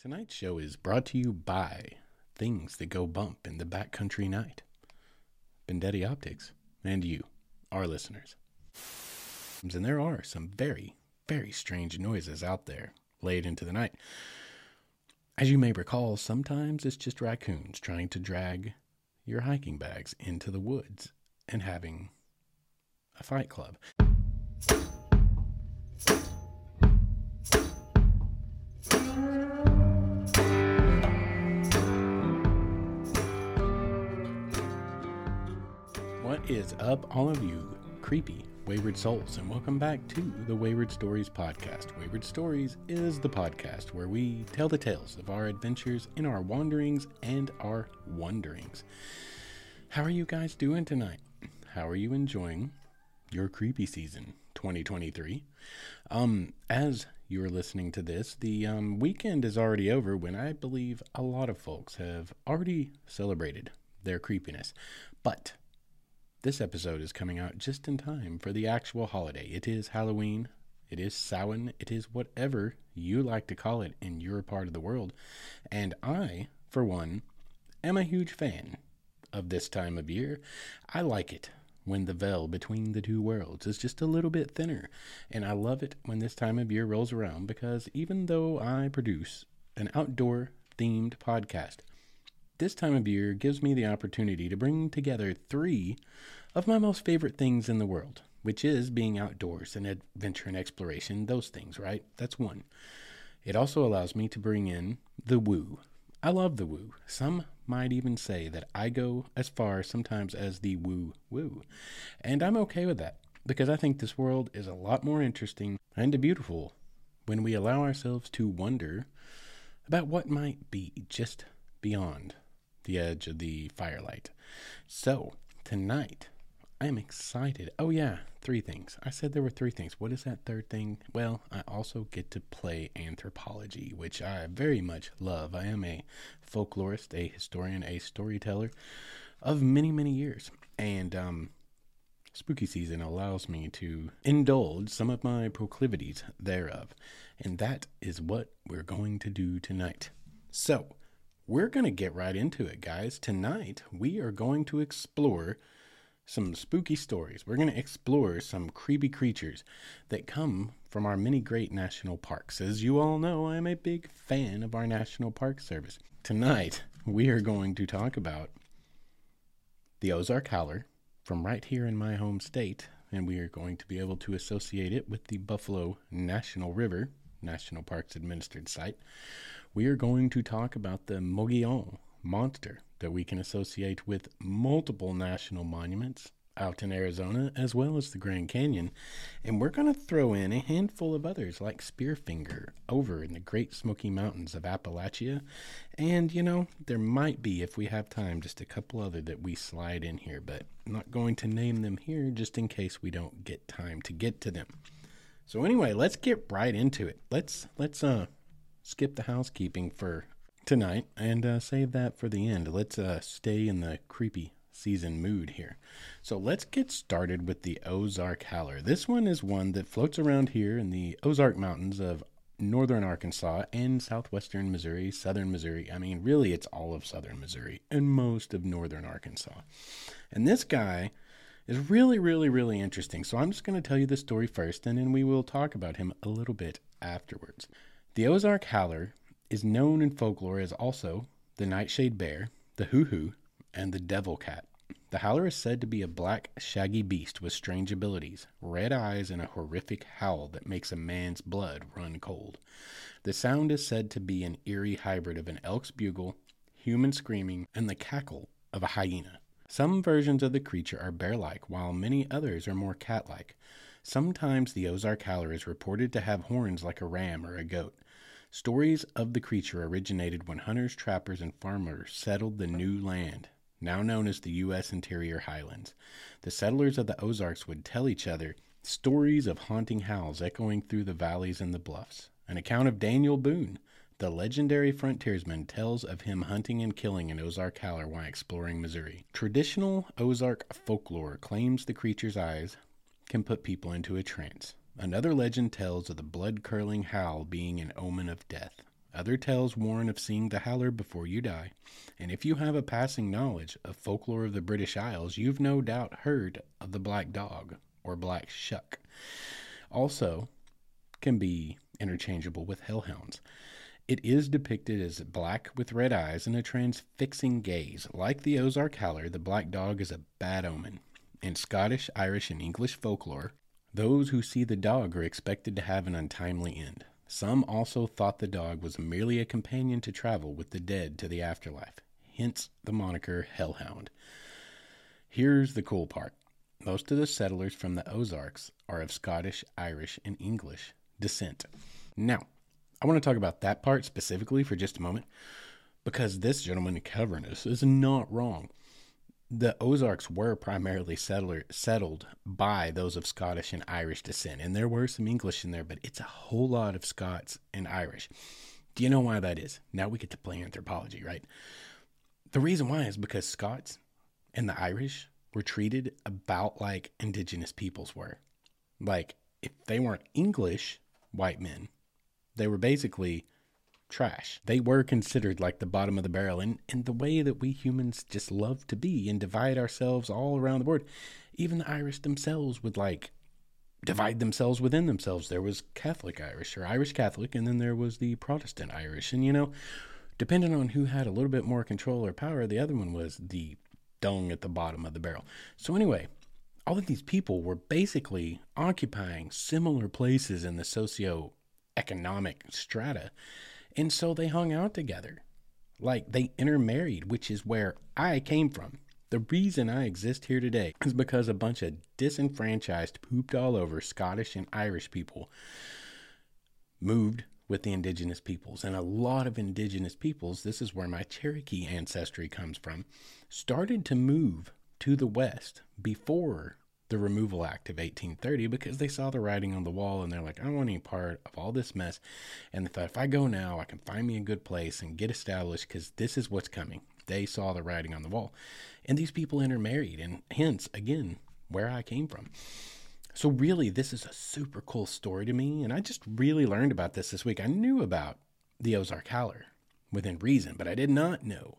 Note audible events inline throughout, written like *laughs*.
Tonight's show is brought to you by Things That Go Bump in the Backcountry Night, Bendetti Optics, and you, our listeners. And there are some very, very strange noises out there late into the night. As you may recall, sometimes it's just raccoons trying to drag your hiking bags into the woods and having a fight club. Is up, all of you creepy wayward souls, and welcome back to the Wayward Stories podcast. Wayward Stories is the podcast where we tell the tales of our adventures in our wanderings and our wonderings. How are you guys doing tonight? How are you enjoying your creepy season 2023? Um, as you're listening to this, the um, weekend is already over when I believe a lot of folks have already celebrated their creepiness. But this episode is coming out just in time for the actual holiday. It is Halloween. It is Samhain. It is whatever you like to call it in your part of the world. And I, for one, am a huge fan of this time of year. I like it when the veil between the two worlds is just a little bit thinner. And I love it when this time of year rolls around because even though I produce an outdoor themed podcast, this time of year gives me the opportunity to bring together three of my most favorite things in the world, which is being outdoors and adventure and exploration, those things, right? That's one. It also allows me to bring in the woo. I love the woo. Some might even say that I go as far sometimes as the woo woo. And I'm okay with that because I think this world is a lot more interesting and beautiful when we allow ourselves to wonder about what might be just beyond the edge of the firelight. So, tonight, I am excited. Oh, yeah, three things. I said there were three things. What is that third thing? Well, I also get to play anthropology, which I very much love. I am a folklorist, a historian, a storyteller of many, many years. And, um, Spooky season allows me to indulge some of my proclivities thereof, and that is what we're going to do tonight. So, we're going to get right into it, guys. Tonight, we are going to explore some spooky stories. We're going to explore some creepy creatures that come from our many great national parks. As you all know, I'm a big fan of our National Park Service. Tonight, we are going to talk about the Ozark Howler from right here in my home state, and we are going to be able to associate it with the Buffalo National River, National Parks administered site we are going to talk about the Mogollon monster that we can associate with multiple national monuments out in Arizona as well as the Grand Canyon. And we're going to throw in a handful of others like Spearfinger over in the Great Smoky Mountains of Appalachia. And, you know, there might be, if we have time, just a couple other that we slide in here, but I'm not going to name them here just in case we don't get time to get to them. So anyway, let's get right into it. Let's let's uh skip the housekeeping for tonight and uh, save that for the end. Let's uh, stay in the creepy season mood here. So let's get started with the Ozark Howler. This one is one that floats around here in the Ozark Mountains of northern Arkansas and southwestern Missouri, southern Missouri. I mean, really, it's all of southern Missouri and most of northern Arkansas. And this guy is really, really, really interesting. So I'm just going to tell you the story first, and then we will talk about him a little bit afterwards. The Ozark Howler is known in folklore as also the nightshade bear, the hoo hoo, and the devil cat. The howler is said to be a black, shaggy beast with strange abilities, red eyes, and a horrific howl that makes a man's blood run cold. The sound is said to be an eerie hybrid of an elk's bugle, human screaming, and the cackle of a hyena. Some versions of the creature are bear like, while many others are more cat like. Sometimes the Ozark howler is reported to have horns like a ram or a goat. Stories of the creature originated when hunters, trappers, and farmers settled the new land, now known as the U.S. Interior Highlands. The settlers of the Ozarks would tell each other stories of haunting howls echoing through the valleys and the bluffs. An account of Daniel Boone, the legendary frontiersman, tells of him hunting and killing an Ozark howler while exploring Missouri. Traditional Ozark folklore claims the creature's eyes can put people into a trance. Another legend tells of the blood curdling howl being an omen of death. Other tales warn of seeing the howler before you die. And if you have a passing knowledge of folklore of the British Isles, you've no doubt heard of the black dog or black shuck. Also, can be interchangeable with hellhounds. It is depicted as black with red eyes and a transfixing gaze. Like the Ozark Howler, the black dog is a bad omen. In Scottish, Irish, and English folklore, those who see the dog are expected to have an untimely end. Some also thought the dog was merely a companion to travel with the dead to the afterlife, hence the moniker Hellhound. Here's the cool part most of the settlers from the Ozarks are of Scottish, Irish, and English descent. Now, I want to talk about that part specifically for just a moment because this gentleman covering us is not wrong the Ozarks were primarily settler, settled by those of Scottish and Irish descent, and there were some English in there, but it's a whole lot of Scots and Irish. Do you know why that is? Now we get to play anthropology, right? The reason why is because Scots and the Irish were treated about like indigenous peoples were. Like, if they weren't English white men, they were basically trash. They were considered like the bottom of the barrel in, in the way that we humans just love to be and divide ourselves all around the board. Even the Irish themselves would like divide themselves within themselves. There was Catholic Irish or Irish Catholic, and then there was the Protestant Irish. And you know, depending on who had a little bit more control or power, the other one was the dung at the bottom of the barrel. So, anyway, all of these people were basically occupying similar places in the socio economic strata and so they hung out together. Like they intermarried, which is where I came from. The reason I exist here today *clears throat* is because a bunch of disenfranchised, pooped all over Scottish and Irish people moved with the indigenous peoples. And a lot of indigenous peoples, this is where my Cherokee ancestry comes from, started to move to the west before the Removal Act of 1830 because they saw the writing on the wall and they're like, I don't want any part of all this mess. And they thought, if I go now, I can find me a good place and get established because this is what's coming. They saw the writing on the wall. And these people intermarried, and hence, again, where I came from. So, really, this is a super cool story to me. And I just really learned about this this week. I knew about the Ozark Howler within reason, but I did not know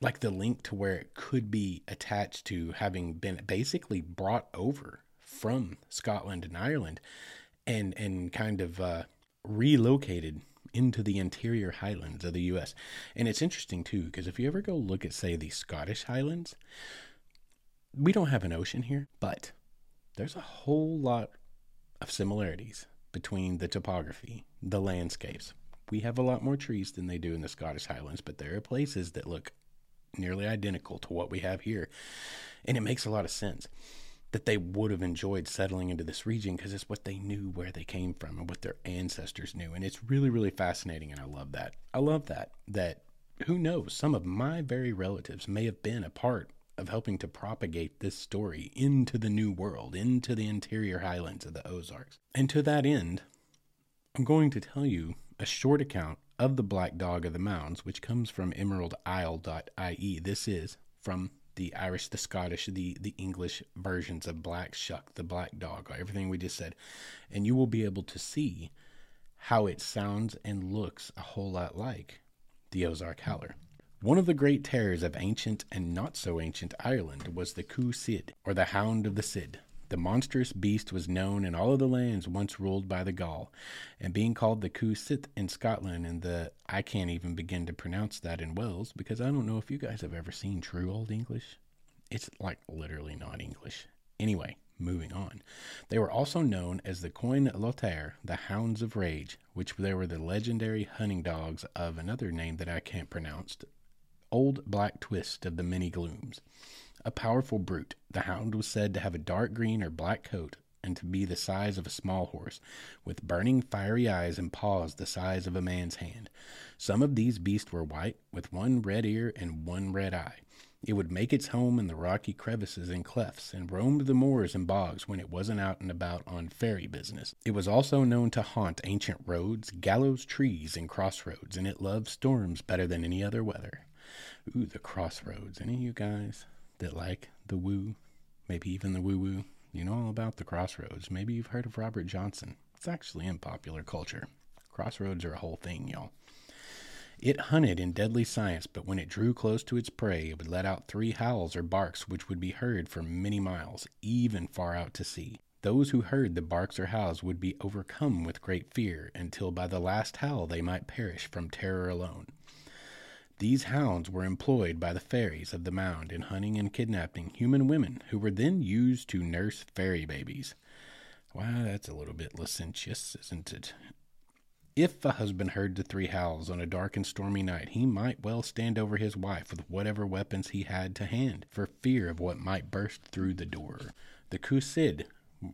like the link to where it could be attached to having been basically brought over from Scotland and Ireland and and kind of uh, relocated into the interior highlands of the US. And it's interesting too because if you ever go look at say the Scottish highlands, we don't have an ocean here, but there's a whole lot of similarities between the topography, the landscapes. We have a lot more trees than they do in the Scottish highlands, but there are places that look nearly identical to what we have here. And it makes a lot of sense that they would have enjoyed settling into this region because it's what they knew where they came from and what their ancestors knew. And it's really, really fascinating. And I love that. I love that. That who knows, some of my very relatives may have been a part of helping to propagate this story into the new world, into the interior highlands of the Ozarks. And to that end, I'm going to tell you a short account of the Black Dog of the Mounds, which comes from emeraldisle.ie. This is from the Irish, the Scottish, the, the English versions of Black Shuck, the Black Dog, everything we just said. And you will be able to see how it sounds and looks a whole lot like the Ozark Howler. One of the great terrors of ancient and not so ancient Ireland was the Coo Cid, or the Hound of the Cid. The monstrous beast was known in all of the lands once ruled by the Gaul, and being called the Cú Chithail in Scotland and the I can't even begin to pronounce that in Wales because I don't know if you guys have ever seen true old English. It's like literally not English. Anyway, moving on. They were also known as the Coin Lotair, the Hounds of Rage, which they were the legendary hunting dogs of another name that I can't pronounce, Old Black Twist of the Many Glooms. A powerful brute, the hound was said to have a dark green or black coat and to be the size of a small horse, with burning fiery eyes and paws the size of a man's hand. Some of these beasts were white, with one red ear and one red eye. It would make its home in the rocky crevices and clefts, and roamed the moors and bogs when it wasn't out and about on fairy business. It was also known to haunt ancient roads, gallows trees, and crossroads, and it loved storms better than any other weather. Ooh, the crossroads. Any of you guys that like the woo, maybe even the woo woo, you know all about the crossroads. Maybe you've heard of Robert Johnson. It's actually in popular culture. Crossroads are a whole thing, y'all. It hunted in deadly science, but when it drew close to its prey, it would let out three howls or barks which would be heard for many miles, even far out to sea. Those who heard the barks or howls would be overcome with great fear, until by the last howl they might perish from terror alone. These hounds were employed by the fairies of the mound in hunting and kidnapping human women, who were then used to nurse fairy babies. Why, that's a little bit licentious, isn't it? If a husband heard the three howls on a dark and stormy night, he might well stand over his wife with whatever weapons he had to hand, for fear of what might burst through the door. The Kusid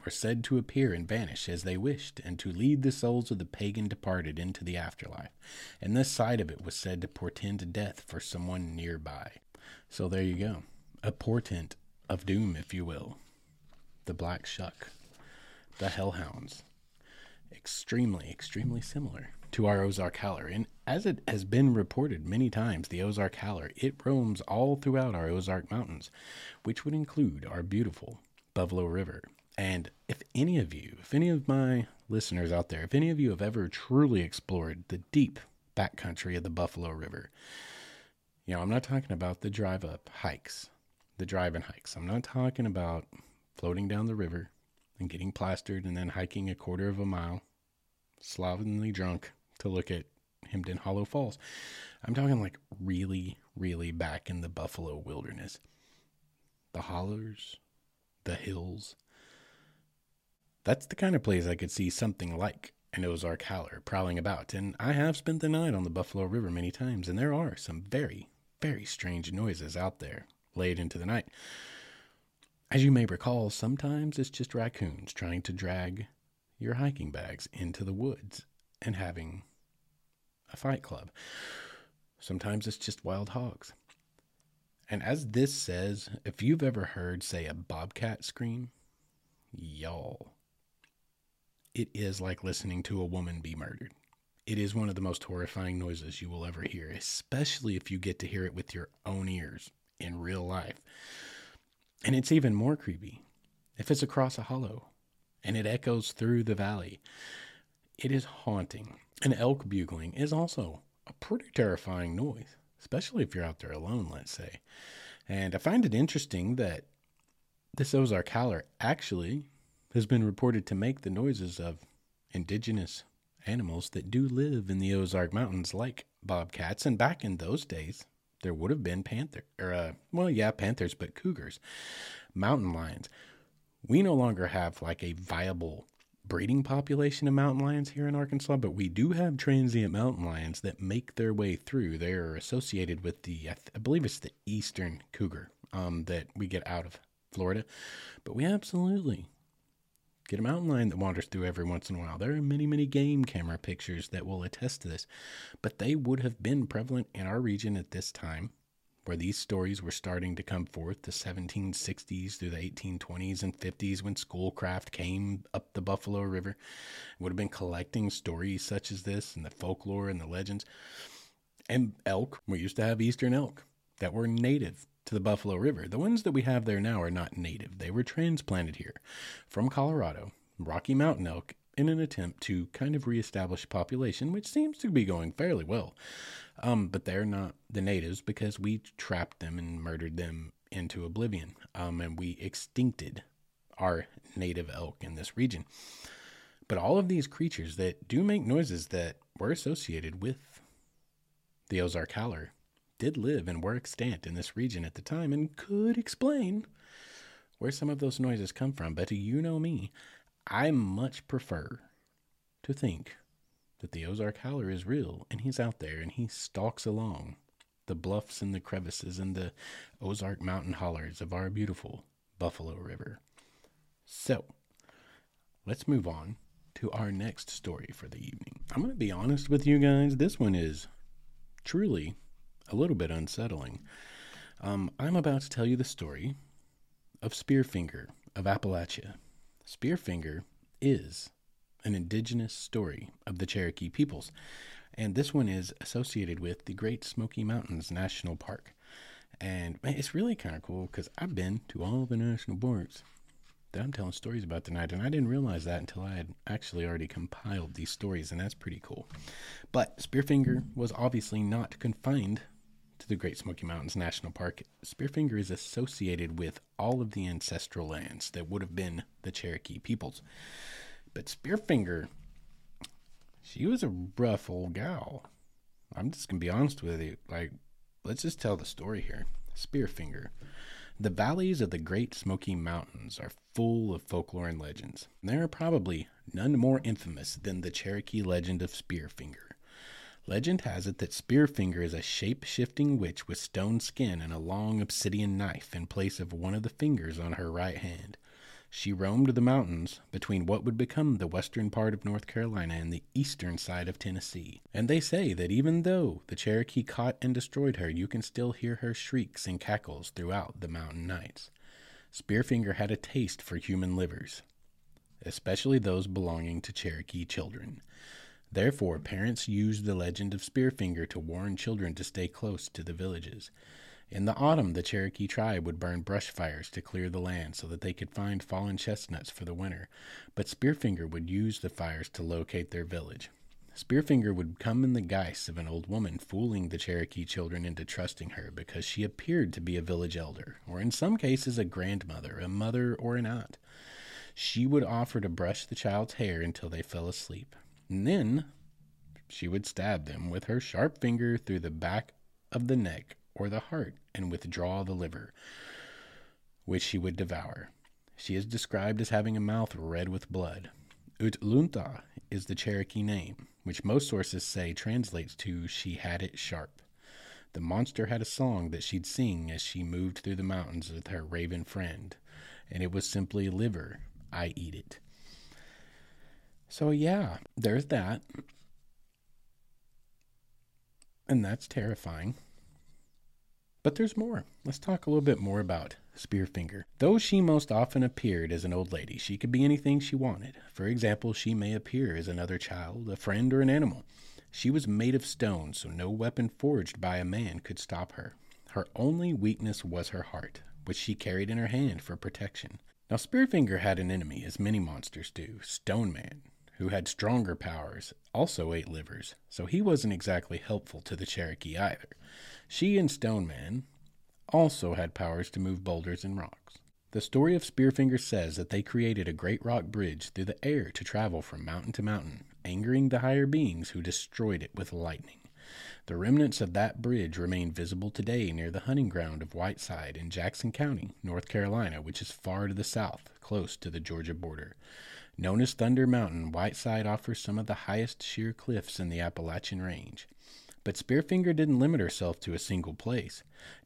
were said to appear and vanish as they wished, and to lead the souls of the pagan departed into the afterlife. And this side of it was said to portend death for someone nearby. So there you go. A portent of doom, if you will. The Black Shuck. The Hellhounds extremely, extremely similar to our Ozark Howler. And as it has been reported many times, the Ozark Howler, it roams all throughout our Ozark Mountains, which would include our beautiful Buffalo River. And if any of you, if any of my listeners out there, if any of you have ever truly explored the deep backcountry of the Buffalo River, you know, I'm not talking about the drive up hikes, the drive in hikes. I'm not talking about floating down the river and getting plastered and then hiking a quarter of a mile, slovenly drunk, to look at Hemmed-In Hollow Falls. I'm talking like really, really back in the buffalo wilderness. The hollers, the hills. That's the kind of place I could see something like an Ozark howler prowling about, and I have spent the night on the Buffalo River many times, and there are some very, very strange noises out there late into the night. As you may recall, sometimes it's just raccoons trying to drag your hiking bags into the woods and having a fight club. Sometimes it's just wild hogs. And as this says, if you've ever heard, say, a bobcat scream, y'all, it is like listening to a woman be murdered. It is one of the most horrifying noises you will ever hear, especially if you get to hear it with your own ears in real life. And it's even more creepy if it's across a hollow and it echoes through the valley. It is haunting. An elk bugling is also a pretty terrifying noise, especially if you're out there alone, let's say. And I find it interesting that this Ozark howler actually has been reported to make the noises of indigenous animals that do live in the Ozark Mountains, like bobcats. And back in those days, there would have been panther or uh, well yeah panthers but cougars mountain lions. We no longer have like a viable breeding population of mountain lions here in arkansas but we do have transient mountain lions that make their way through. They're associated with the i, th- I believe it's the eastern cougar um, that we get out of florida. But we absolutely Get a mountain lion that wanders through every once in a while. There are many, many game camera pictures that will attest to this, but they would have been prevalent in our region at this time where these stories were starting to come forth the 1760s through the 1820s and 50s when schoolcraft came up the Buffalo River. Would have been collecting stories such as this and the folklore and the legends. And elk, we used to have eastern elk that were native to the Buffalo River. The ones that we have there now are not native. They were transplanted here from Colorado, Rocky Mountain elk, in an attempt to kind of reestablish population, which seems to be going fairly well. Um, but they're not the natives because we trapped them and murdered them into oblivion. Um, and we extincted our native elk in this region. But all of these creatures that do make noises that were associated with the Ozark howler did live and were extant in this region at the time and could explain where some of those noises come from. But you know me, I much prefer to think that the Ozark Howler is real and he's out there and he stalks along the bluffs and the crevices and the Ozark mountain hollers of our beautiful Buffalo River. So, let's move on to our next story for the evening. I'm going to be honest with you guys, this one is truly a little bit unsettling. Um, I'm about to tell you the story of Spearfinger of Appalachia. Spearfinger is an indigenous story of the Cherokee peoples, and this one is associated with the Great Smoky Mountains National Park. And it's really kind of cool because I've been to all the national parks that I'm telling stories about tonight, and I didn't realize that until I had actually already compiled these stories, and that's pretty cool. But Spearfinger was obviously not confined the Great Smoky Mountains National Park. Spearfinger is associated with all of the ancestral lands that would have been the Cherokee peoples. But Spearfinger, she was a rough old gal. I'm just gonna be honest with you. Like, let's just tell the story here. Spearfinger. The valleys of the Great Smoky Mountains are full of folklore and legends. There are probably none more infamous than the Cherokee legend of Spearfinger. Legend has it that Spearfinger is a shape shifting witch with stone skin and a long obsidian knife in place of one of the fingers on her right hand. She roamed the mountains between what would become the western part of North Carolina and the eastern side of Tennessee. And they say that even though the Cherokee caught and destroyed her, you can still hear her shrieks and cackles throughout the mountain nights. Spearfinger had a taste for human livers, especially those belonging to Cherokee children. Therefore, parents used the legend of Spearfinger to warn children to stay close to the villages. In the autumn, the Cherokee tribe would burn brush fires to clear the land so that they could find fallen chestnuts for the winter, but Spearfinger would use the fires to locate their village. Spearfinger would come in the guise of an old woman, fooling the Cherokee children into trusting her because she appeared to be a village elder, or in some cases a grandmother, a mother, or an aunt. She would offer to brush the child's hair until they fell asleep. And then she would stab them with her sharp finger through the back of the neck or the heart and withdraw the liver, which she would devour. She is described as having a mouth red with blood. Utlunta is the Cherokee name, which most sources say translates to she had it sharp. The monster had a song that she'd sing as she moved through the mountains with her raven friend, and it was simply liver, I eat it. So, yeah, there's that. And that's terrifying. But there's more. Let's talk a little bit more about Spearfinger. Though she most often appeared as an old lady, she could be anything she wanted. For example, she may appear as another child, a friend, or an animal. She was made of stone, so no weapon forged by a man could stop her. Her only weakness was her heart, which she carried in her hand for protection. Now, Spearfinger had an enemy, as many monsters do Stone Man, who had stronger powers, also ate livers, so he wasn't exactly helpful to the Cherokee either. She and Stone Man also had powers to move boulders and rocks. The story of Spearfinger says that they created a great rock bridge through the air to travel from mountain to mountain, angering the higher beings who destroyed it with lightning. The remnants of that bridge remain visible today near the hunting ground of Whiteside in Jackson County, North Carolina, which is far to the south, close to the Georgia border. Known as Thunder Mountain, Whiteside offers some of the highest sheer cliffs in the Appalachian Range. But Spearfinger didn't limit herself to a single place.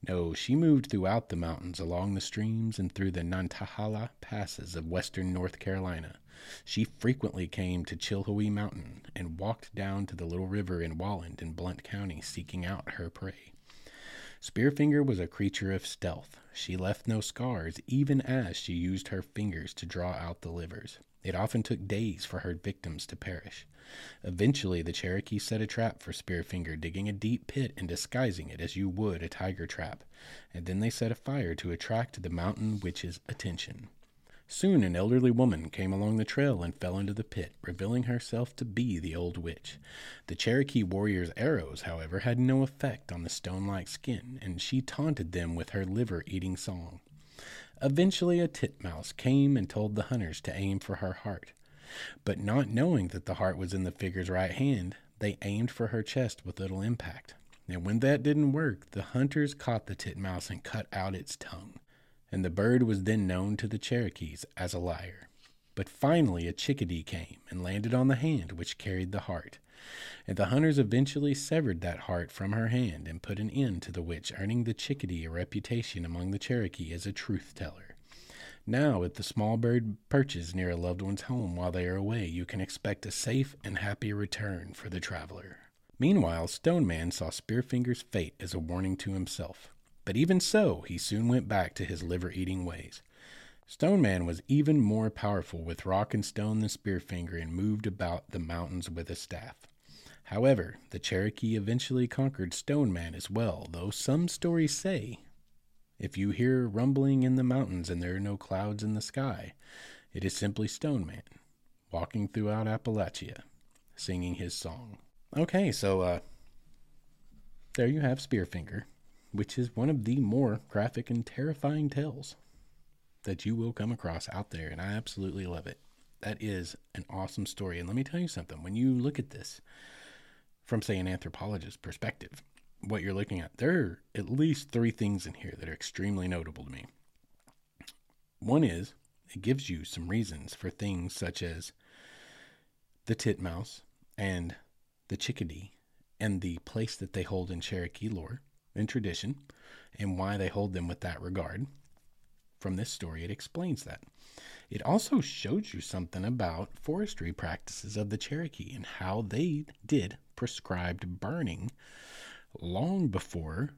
No, she moved throughout the mountains, along the streams, and through the Nantahala passes of western North Carolina. She frequently came to Chilhowee Mountain and walked down to the little river in Walland in Blount County seeking out her prey. Spearfinger was a creature of stealth. She left no scars, even as she used her fingers to draw out the livers. It often took days for her victims to perish. Eventually, the Cherokee set a trap for Spearfinger, digging a deep pit and disguising it as you would a tiger trap, and then they set a fire to attract the mountain witch's attention. Soon an elderly woman came along the trail and fell into the pit, revealing herself to be the old witch. The Cherokee warrior's arrows, however, had no effect on the stone like skin, and she taunted them with her liver eating song. Eventually, a titmouse came and told the hunters to aim for her heart. But not knowing that the heart was in the figure's right hand, they aimed for her chest with little impact. And when that didn't work, the hunters caught the titmouse and cut out its tongue. And the bird was then known to the Cherokees as a liar. But finally, a chickadee came and landed on the hand which carried the heart and the hunters eventually severed that heart from her hand and put an end to the witch, earning the chickadee a reputation among the Cherokee as a truth teller. Now, if the small bird perches near a loved one's home while they are away, you can expect a safe and happy return for the traveler. Meanwhile, Stone Man saw Spearfinger's fate as a warning to himself. But even so, he soon went back to his liver eating ways. Stone Man was even more powerful with rock and stone than Spearfinger and moved about the mountains with a staff. However, the Cherokee eventually conquered Stone Man as well, though some stories say If you hear rumbling in the mountains and there are no clouds in the sky, it is simply Stone Man walking throughout Appalachia, singing his song. Okay, so uh, there you have Spearfinger, which is one of the more graphic and terrifying tales that you will come across out there, and I absolutely love it. That is an awesome story. And let me tell you something when you look at this from, say, an anthropologist's perspective, what you're looking at, there are at least three things in here that are extremely notable to me. One is it gives you some reasons for things such as the titmouse and the chickadee and the place that they hold in Cherokee lore and tradition and why they hold them with that regard. From this story, it explains that. It also shows you something about forestry practices of the Cherokee and how they did prescribed burning long before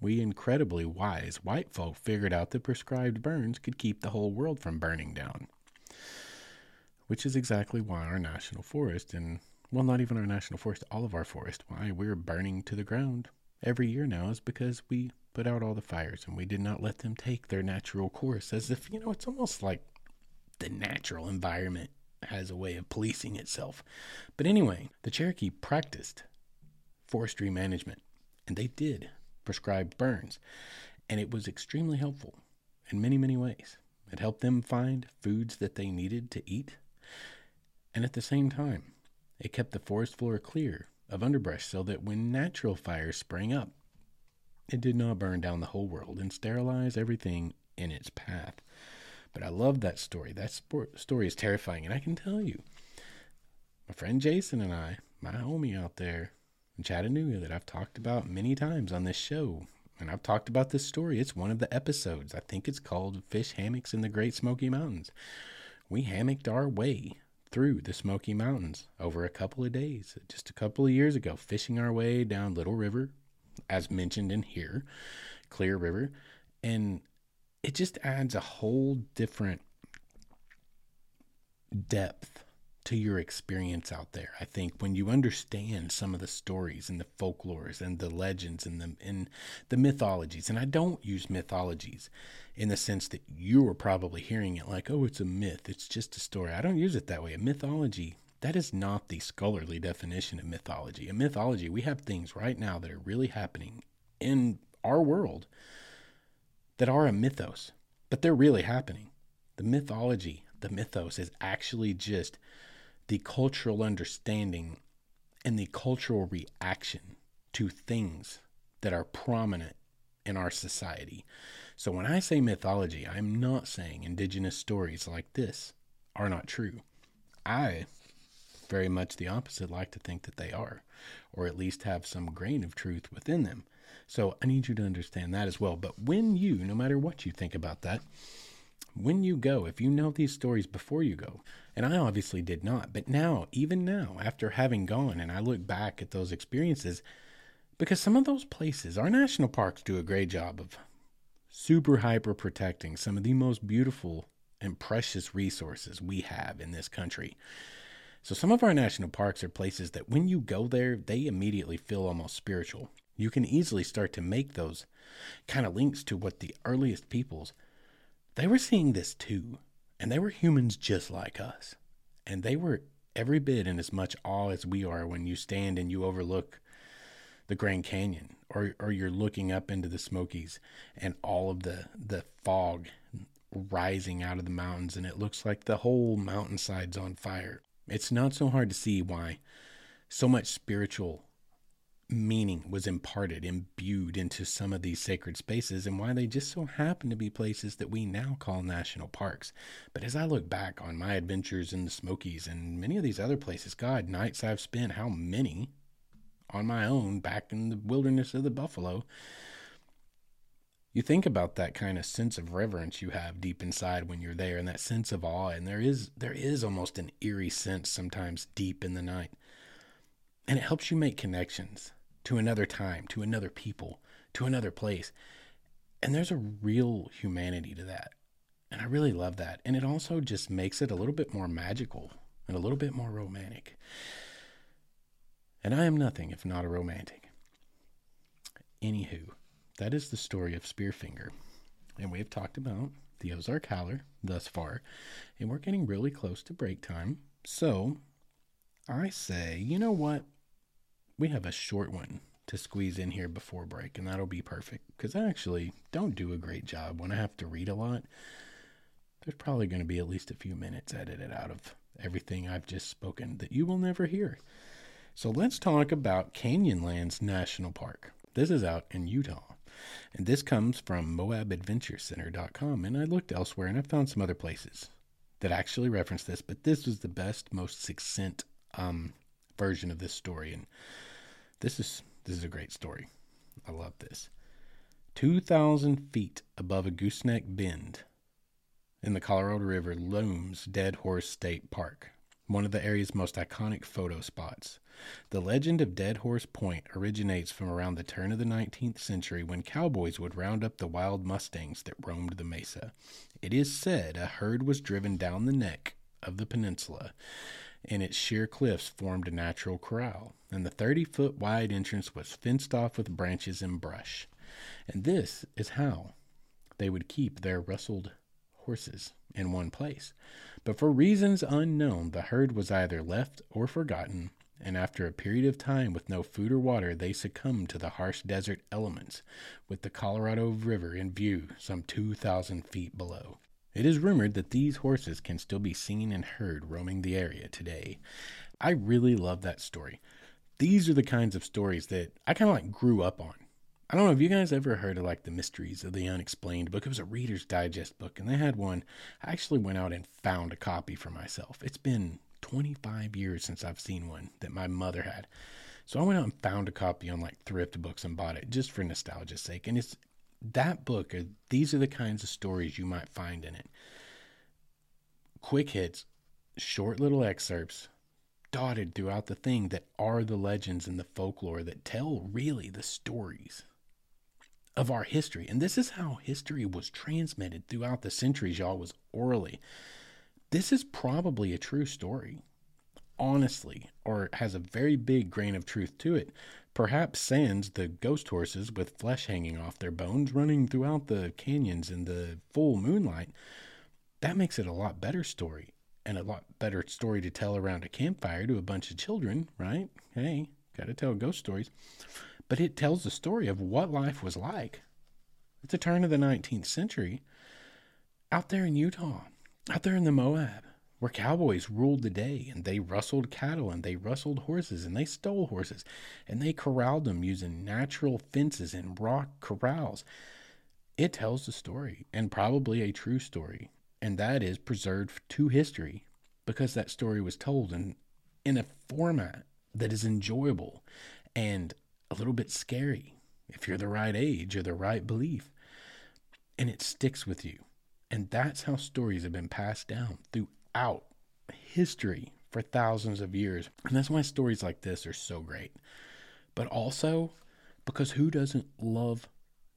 we incredibly wise white folk figured out that prescribed burns could keep the whole world from burning down. Which is exactly why our national forest, and well, not even our national forest, all of our forest, why we're burning to the ground every year now is because we put out all the fires and we did not let them take their natural course. As if, you know, it's almost like the natural environment has a way of policing itself. But anyway, the Cherokee practiced forestry management and they did prescribe burns. And it was extremely helpful in many, many ways. It helped them find foods that they needed to eat. And at the same time, it kept the forest floor clear of underbrush so that when natural fires sprang up, it did not burn down the whole world and sterilize everything in its path. But I love that story. That sport, story is terrifying. And I can tell you, my friend Jason and I, my homie out there in Chattanooga that I've talked about many times on this show, and I've talked about this story. It's one of the episodes. I think it's called Fish Hammocks in the Great Smoky Mountains. We hammocked our way through the Smoky Mountains over a couple of days, just a couple of years ago, fishing our way down Little River, as mentioned in here, Clear River, and it just adds a whole different depth to your experience out there. I think when you understand some of the stories and the folklores and the legends and the and the mythologies, and I don't use mythologies in the sense that you are probably hearing it like, oh, it's a myth, it's just a story. I don't use it that way. A mythology, that is not the scholarly definition of mythology. A mythology, we have things right now that are really happening in our world that are a mythos, but they're really happening. The mythology, the mythos is actually just the cultural understanding and the cultural reaction to things that are prominent in our society. So when I say mythology, I'm not saying indigenous stories like this are not true. I very much the opposite like to think that they are, or at least have some grain of truth within them. So I need you to understand that as well. But when you, no matter what you think about that, when you go, if you know these stories before you go, and I obviously did not, but now, even now, after having gone and I look back at those experiences, because some of those places, our national parks do a great job of super hyper protecting some of the most beautiful and precious resources we have in this country. So, some of our national parks are places that when you go there, they immediately feel almost spiritual. You can easily start to make those kind of links to what the earliest peoples they were seeing this too, and they were humans just like us. And they were every bit in as much awe as we are when you stand and you overlook the Grand Canyon or or you're looking up into the Smokies and all of the the fog rising out of the mountains and it looks like the whole mountainside's on fire. It's not so hard to see why so much spiritual meaning was imparted, imbued into some of these sacred spaces, and why they just so happen to be places that we now call national parks. But as I look back on my adventures in the Smokies and many of these other places, God, nights I've spent, how many on my own back in the wilderness of the buffalo. You think about that kind of sense of reverence you have deep inside when you're there and that sense of awe and there is there is almost an eerie sense sometimes deep in the night. And it helps you make connections to another time, to another people, to another place. And there's a real humanity to that. And I really love that. And it also just makes it a little bit more magical and a little bit more romantic. And I am nothing if not a romantic. Anywho, That is the story of Spearfinger. And we have talked about the Ozark Howler thus far, and we're getting really close to break time. So I say, you know what? We have a short one to squeeze in here before break, and that'll be perfect because I actually don't do a great job when I have to read a lot. There's probably going to be at least a few minutes edited out of everything I've just spoken that you will never hear. So let's talk about Canyonlands National Park. This is out in Utah. And this comes from MoabAdventureCenter.com. And I looked elsewhere and I found some other places that actually reference this, but this was the best, most succinct um, version of this story. And this is this is a great story. I love this. 2,000 feet above a gooseneck bend in the Colorado River looms Dead Horse State Park, one of the area's most iconic photo spots. The legend of Dead Horse Point originates from around the turn of the 19th century when cowboys would round up the wild mustangs that roamed the mesa. It is said a herd was driven down the neck of the peninsula, and its sheer cliffs formed a natural corral, and the 30 foot wide entrance was fenced off with branches and brush. And this is how they would keep their rustled horses in one place. But for reasons unknown, the herd was either left or forgotten, and after a period of time with no food or water, they succumbed to the harsh desert elements, with the Colorado River in view some 2,000 feet below. It is rumored that these horses can still be seen and heard roaming the area today. I really love that story. These are the kinds of stories that I kind of like grew up on. I don't know if you guys ever heard of like the Mysteries of the Unexplained book. It was a Reader's Digest book, and they had one. I actually went out and found a copy for myself. It's been 25 years since I've seen one that my mother had. So I went out and found a copy on like thrift books and bought it just for nostalgia's sake. And it's that book, these are the kinds of stories you might find in it. Quick hits, short little excerpts dotted throughout the thing that are the legends and the folklore that tell really the stories of our history. And this is how history was transmitted throughout the centuries, y'all, was orally. This is probably a true story, honestly, or has a very big grain of truth to it. Perhaps sans the ghost horses with flesh hanging off their bones running throughout the canyons in the full moonlight. That makes it a lot better story and a lot better story to tell around a campfire to a bunch of children, right? Hey, got to tell ghost stories. But it tells the story of what life was like at the turn of the 19th century out there in Utah out there in the Moab, where cowboys ruled the day and they rustled cattle and they rustled horses and they stole horses and they corralled them using natural fences and rock corrals. It tells the story and probably a true story, and that is preserved to history because that story was told in, in a format that is enjoyable and a little bit scary if you're the right age or the right belief. And it sticks with you. And that's how stories have been passed down throughout history for thousands of years. And that's why stories like this are so great. But also because who doesn't love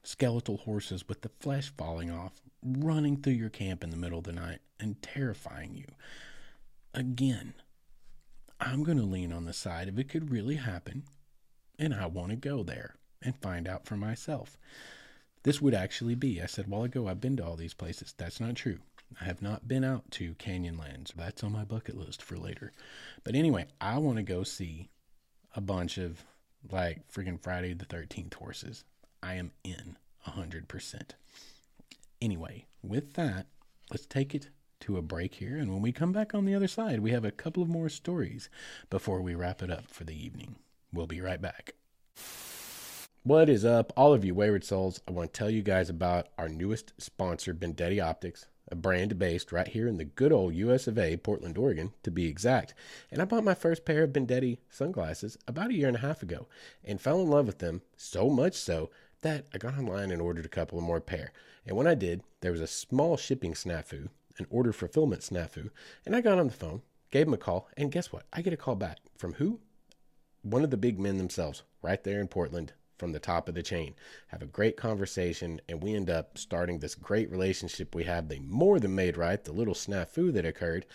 skeletal horses with the flesh falling off, running through your camp in the middle of the night and terrifying you? Again, I'm going to lean on the side if it could really happen, and I want to go there and find out for myself. This would actually be, I said while ago, I've been to all these places. That's not true. I have not been out to Canyonlands. That's on my bucket list for later. But anyway, I want to go see a bunch of like freaking Friday the 13th horses. I am in 100%. Anyway, with that, let's take it to a break here. And when we come back on the other side, we have a couple of more stories before we wrap it up for the evening. We'll be right back. What is up, all of you wayward souls? I want to tell you guys about our newest sponsor, Bendetti Optics, a brand based right here in the good old US of A, Portland, Oregon, to be exact. And I bought my first pair of Bendetti sunglasses about a year and a half ago and fell in love with them so much so that I got online and ordered a couple more pair. And when I did, there was a small shipping snafu, an order fulfillment snafu, and I got on the phone, gave them a call, and guess what? I get a call back from who? One of the big men themselves, right there in Portland, from the top of the chain, have a great conversation, and we end up starting this great relationship we have. They more than made right the little snafu that occurred,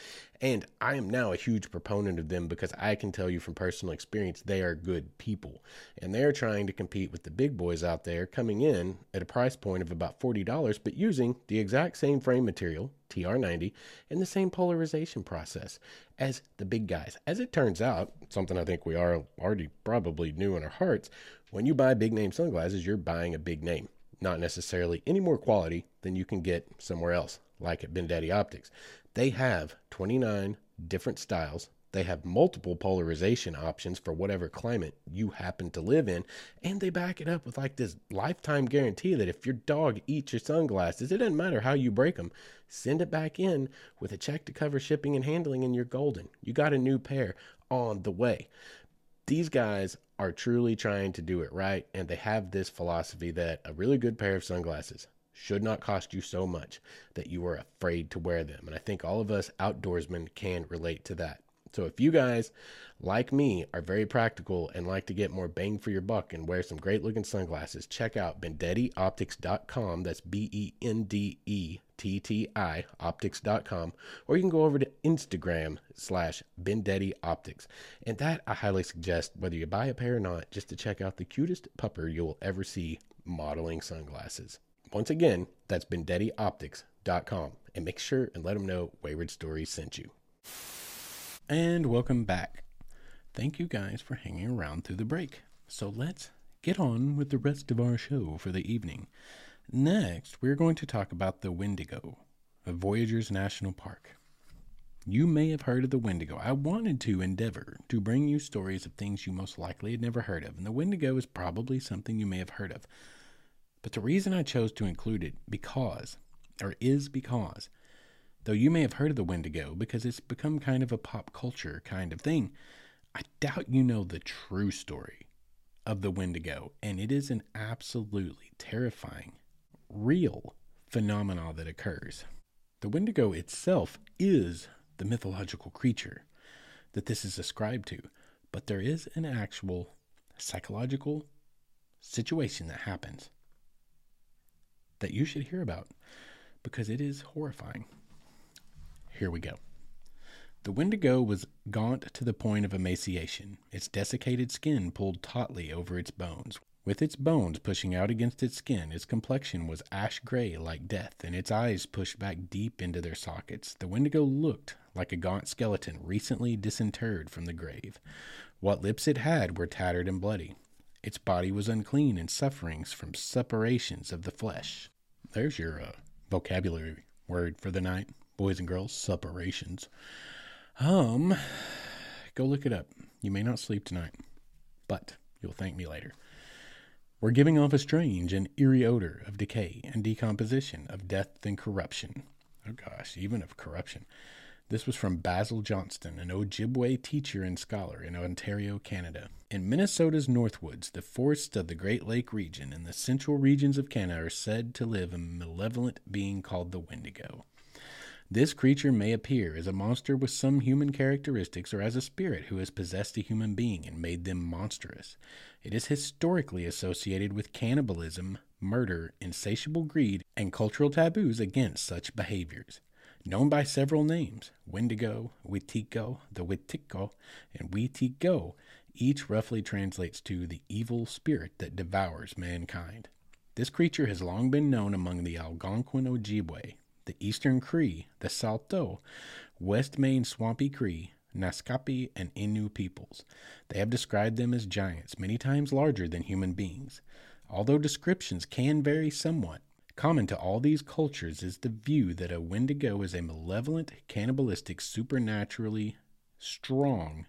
And I am now a huge proponent of them because I can tell you from personal experience, they are good people. And they're trying to compete with the big boys out there coming in at a price point of about $40, but using the exact same frame material, TR90, and the same polarization process as the big guys. As it turns out, something I think we are already probably knew in our hearts, when you buy big name sunglasses, you're buying a big name, not necessarily any more quality than you can get somewhere else, like at Bendetti Optics. They have 29 different styles. They have multiple polarization options for whatever climate you happen to live in. And they back it up with like this lifetime guarantee that if your dog eats your sunglasses, it doesn't matter how you break them, send it back in with a check to cover shipping and handling, and you're golden. You got a new pair on the way. These guys are truly trying to do it right, and they have this philosophy that a really good pair of sunglasses should not cost you so much that you are afraid to wear them. And I think all of us outdoorsmen can relate to that. So if you guys, like me, are very practical and like to get more bang for your buck and wear some great looking sunglasses, check out BendettiOptics.com. That's B E N D E T T I optics.com. Or you can go over to Instagram slash Bendetti Optics. And that I highly suggest, whether you buy a pair or not, just to check out the cutest pupper you'll ever see modeling sunglasses. Once again, that's BendettiOptics.com. And make sure and let them know Wayward Stories sent you. And welcome back. Thank you guys for hanging around through the break. So let's get on with the rest of our show for the evening. Next, we're going to talk about the Wendigo of Voyageurs National Park. You may have heard of the Wendigo. I wanted to endeavor to bring you stories of things you most likely had never heard of, and the Wendigo is probably something you may have heard of. But the reason I chose to include it because, or is because, though you may have heard of the Wendigo because it's become kind of a pop culture kind of thing, I doubt you know the true story of the Wendigo, and it is an absolutely terrifying, real phenomenon that occurs. The Wendigo itself is the mythological creature that this is ascribed to, but there is an actual psychological situation that happens that you should hear about because it is horrifying. Here we go. The Wendigo was gaunt to the point of emaciation, its desiccated skin pulled tautly over its bones. With its bones pushing out against its skin, its complexion was ash gray like death, and its eyes pushed back deep into their sockets. The Wendigo looked like a gaunt skeleton recently disinterred from the grave. What lips it had were tattered and bloody. Its body was unclean and sufferings from separations of the flesh. There's your uh, vocabulary word for the night, boys and girls. separations. Um, go look it up. You may not sleep tonight, but you'll thank me later. We're giving off a strange and eerie odor of decay and decomposition, of death and corruption. Oh gosh, even of corruption. This was from Basil Johnston, an Ojibwe teacher and scholar in Ontario, Canada. In Minnesota's Northwoods, the forests of the Great Lake region and the central regions of Canada are said to live a malevolent being called the Wendigo. This creature may appear as a monster with some human characteristics or as a spirit who has possessed a human being and made them monstrous. It is historically associated with cannibalism, murder, insatiable greed, and cultural taboos against such behaviors known by several names Wendigo, Witiko, the Witiko, and Witigo. Each roughly translates to the evil spirit that devours mankind. This creature has long been known among the Algonquin Ojibwe, the Eastern Cree, the Saulteaux, West Main Swampy Cree, Naskapi, and Innu peoples. They have described them as giants, many times larger than human beings. Although descriptions can vary somewhat, Common to all these cultures is the view that a Wendigo is a malevolent, cannibalistic, supernaturally strong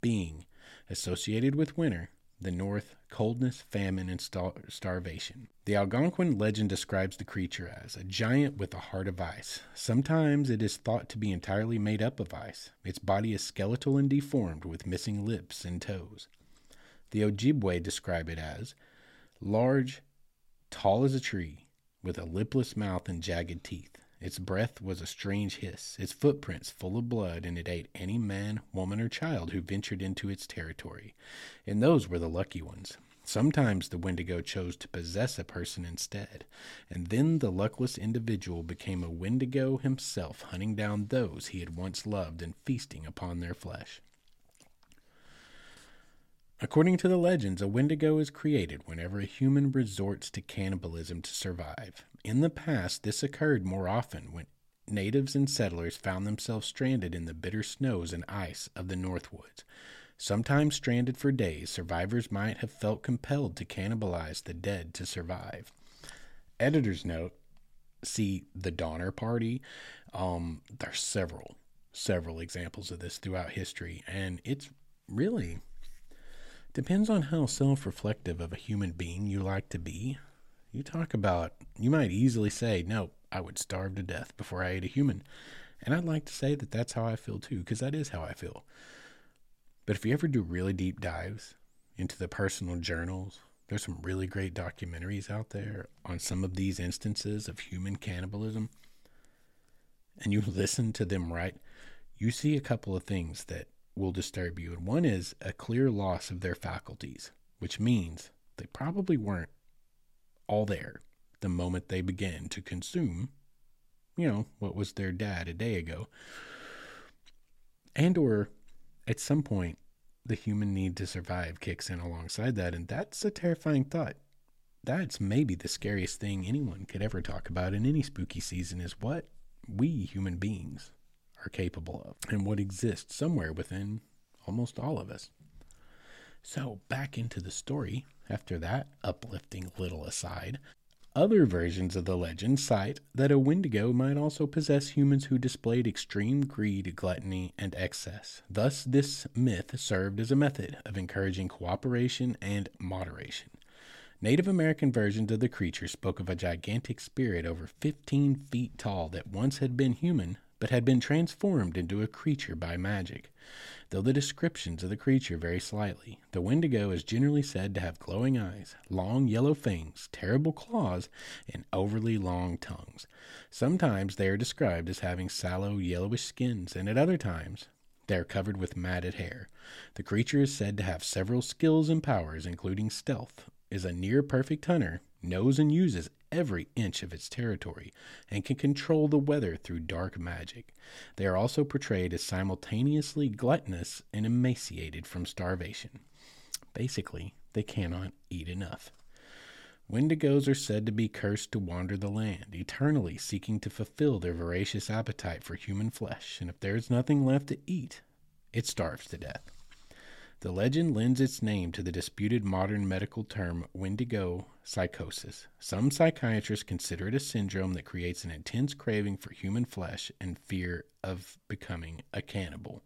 being associated with winter, the north, coldness, famine, and star- starvation. The Algonquin legend describes the creature as a giant with a heart of ice. Sometimes it is thought to be entirely made up of ice. Its body is skeletal and deformed with missing lips and toes. The Ojibwe describe it as large, tall as a tree, with a lipless mouth and jagged teeth. Its breath was a strange hiss, its footprints full of blood, and it ate any man, woman, or child who ventured into its territory. And those were the lucky ones. Sometimes the Wendigo chose to possess a person instead, and then the luckless individual became a Wendigo himself, hunting down those he had once loved and feasting upon their flesh. According to the legends, a Wendigo is created whenever a human resorts to cannibalism to survive. In the past, this occurred more often when natives and settlers found themselves stranded in the bitter snows and ice of the Northwoods. Sometimes stranded for days, survivors might have felt compelled to cannibalize the dead to survive. Editor's note see the Donner Party. Um, there's several, several examples of this throughout history, and it's really depends on how self reflective of a human being you like to be. You talk about, you might easily say, no, I would starve to death before I ate a human. And I'd like to say that that's how I feel too, because that is how I feel. But if you ever do really deep dives into the personal journals, there's some really great documentaries out there on some of these instances of human cannibalism. And you *laughs* listen to them right, you see a couple of things that will disturb you. And one is a clear loss of their faculties, which means they probably weren't all there the moment they began to consume, you know, what was their dad a day ago. And or at some point, the human need to survive kicks in alongside that. And that's a terrifying thought. That's maybe the scariest thing anyone could ever talk about in any spooky season is what we human beings are capable of and what exists somewhere within almost all of us. So, back into the story after that uplifting little aside. Other versions of the legend cite that a Wendigo might also possess humans who displayed extreme greed, gluttony, and excess. Thus, this myth served as a method of encouraging cooperation and moderation. Native American versions of the creature spoke of a gigantic spirit over 15 feet tall that once had been human but had been transformed into a creature by magic. Though the descriptions of the creature vary slightly, the Wendigo is generally said to have glowing eyes, long yellow fangs, terrible claws, and overly long tongues. Sometimes they are described as having sallow, yellowish skins, and at other times they are covered with matted hair. The creature is said to have several skills and powers, including stealth, is a near perfect hunter, knows and uses every inch of its territory and can control the weather through dark magic. They are also portrayed as simultaneously gluttonous and emaciated from starvation. Basically, they cannot eat enough. Wendigos are said to be cursed to wander the land, eternally seeking to fulfill their voracious appetite for human flesh, and if there is nothing left to eat, it starves to death. The legend lends its name to the disputed modern medical term Wendigo psychosis. Some psychiatrists consider it a syndrome that creates an intense craving for human flesh and fear of becoming a cannibal.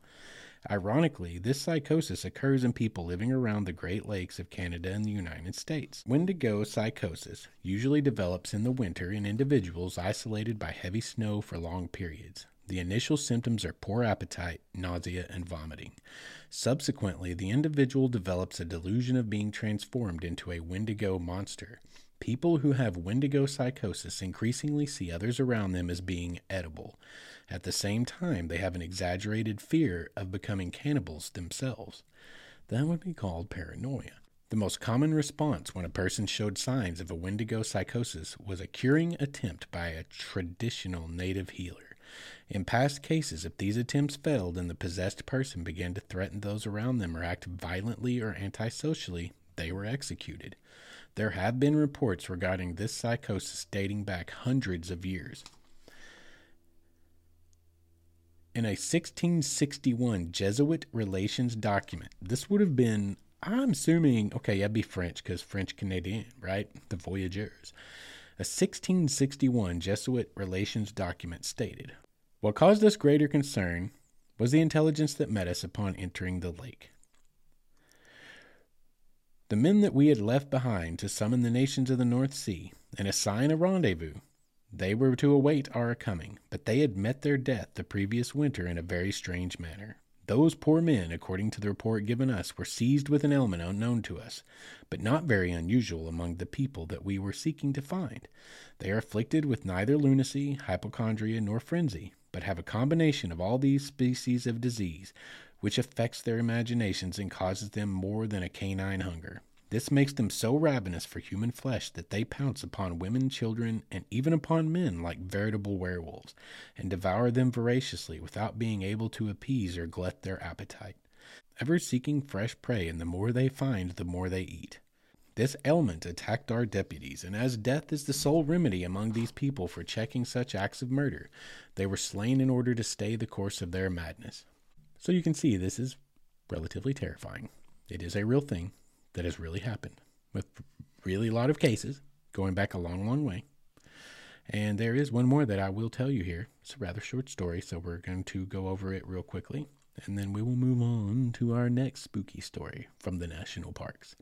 Ironically, this psychosis occurs in people living around the Great Lakes of Canada and the United States. Wendigo psychosis usually develops in the winter in individuals isolated by heavy snow for long periods. The initial symptoms are poor appetite, nausea, and vomiting. Subsequently, the individual develops a delusion of being transformed into a Wendigo monster. People who have Wendigo psychosis increasingly see others around them as being edible. At the same time, they have an exaggerated fear of becoming cannibals themselves. That would be called paranoia. The most common response when a person showed signs of a Wendigo psychosis was a curing attempt by a traditional native healer. In past cases, if these attempts failed and the possessed person began to threaten those around them or act violently or antisocially, they were executed. There have been reports regarding this psychosis dating back hundreds of years. In a 1661 Jesuit relations document, this would have been, I'm assuming, okay, that'd be French because French Canadian, right? The Voyageurs. A 1661 Jesuit relations document stated what caused us greater concern was the intelligence that met us upon entering the lake. The men that we had left behind to summon the nations of the North Sea and assign a rendezvous, they were to await our coming, but they had met their death the previous winter in a very strange manner. Those poor men, according to the report given us, were seized with an ailment unknown to us, but not very unusual among the people that we were seeking to find. They are afflicted with neither lunacy, hypochondria, nor frenzy, but have a combination of all these species of disease, which affects their imaginations and causes them more than a canine hunger. This makes them so ravenous for human flesh that they pounce upon women, children, and even upon men like veritable werewolves, and devour them voraciously without being able to appease or glut their appetite. Ever seeking fresh prey, and the more they find, the more they eat. This ailment attacked our deputies, and as death is the sole remedy among these people for checking such acts of murder, they were slain in order to stay the course of their madness. So you can see this is relatively terrifying. It is a real thing that has really happened with really a lot of cases going back a long, long way. And there is one more that I will tell you here. It's a rather short story, so we're going to go over it real quickly. And then we will move on to our next spooky story from the national parks.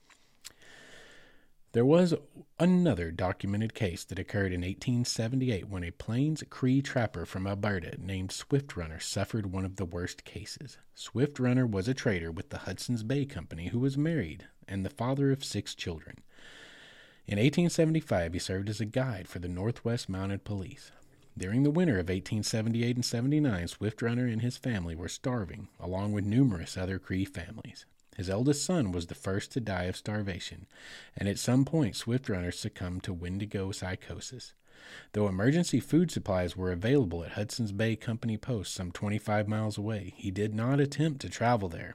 There was another documented case that occurred in 1878 when a Plains Cree trapper from Alberta named Swift Runner suffered one of the worst cases. Swift Runner was a trader with the Hudson's Bay Company who was married and the father of six children. In 1875, he served as a guide for the Northwest Mounted Police. During the winter of 1878 and 79, Swift Runner and his family were starving, along with numerous other Cree families. His eldest son was the first to die of starvation, and at some point Swift runners succumbed to wendigo psychosis. Though emergency food supplies were available at Hudson's Bay Company Post some 25 miles away, he did not attempt to travel there.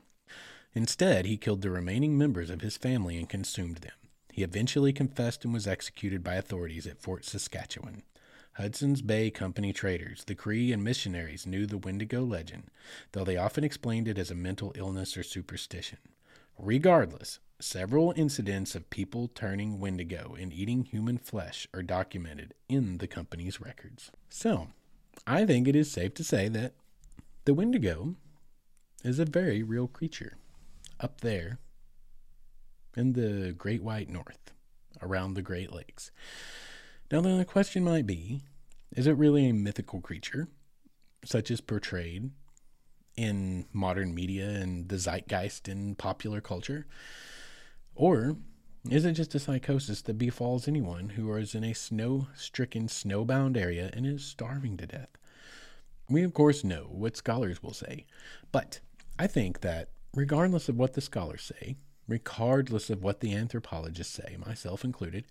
Instead, he killed the remaining members of his family and consumed them. He eventually confessed and was executed by authorities at Fort Saskatchewan. Hudson's Bay Company traders, the Cree, and missionaries knew the Wendigo legend, though they often explained it as a mental illness or superstition. Regardless, several incidents of people turning Wendigo and eating human flesh are documented in the company's records. So, I think it is safe to say that the Wendigo is a very real creature up there in the Great White North, around the Great Lakes. Now, then the question might be is it really a mythical creature, such as portrayed in modern media and the zeitgeist in popular culture? Or is it just a psychosis that befalls anyone who is in a snow stricken, snowbound area and is starving to death? We, of course, know what scholars will say, but I think that regardless of what the scholars say, regardless of what the anthropologists say, myself included,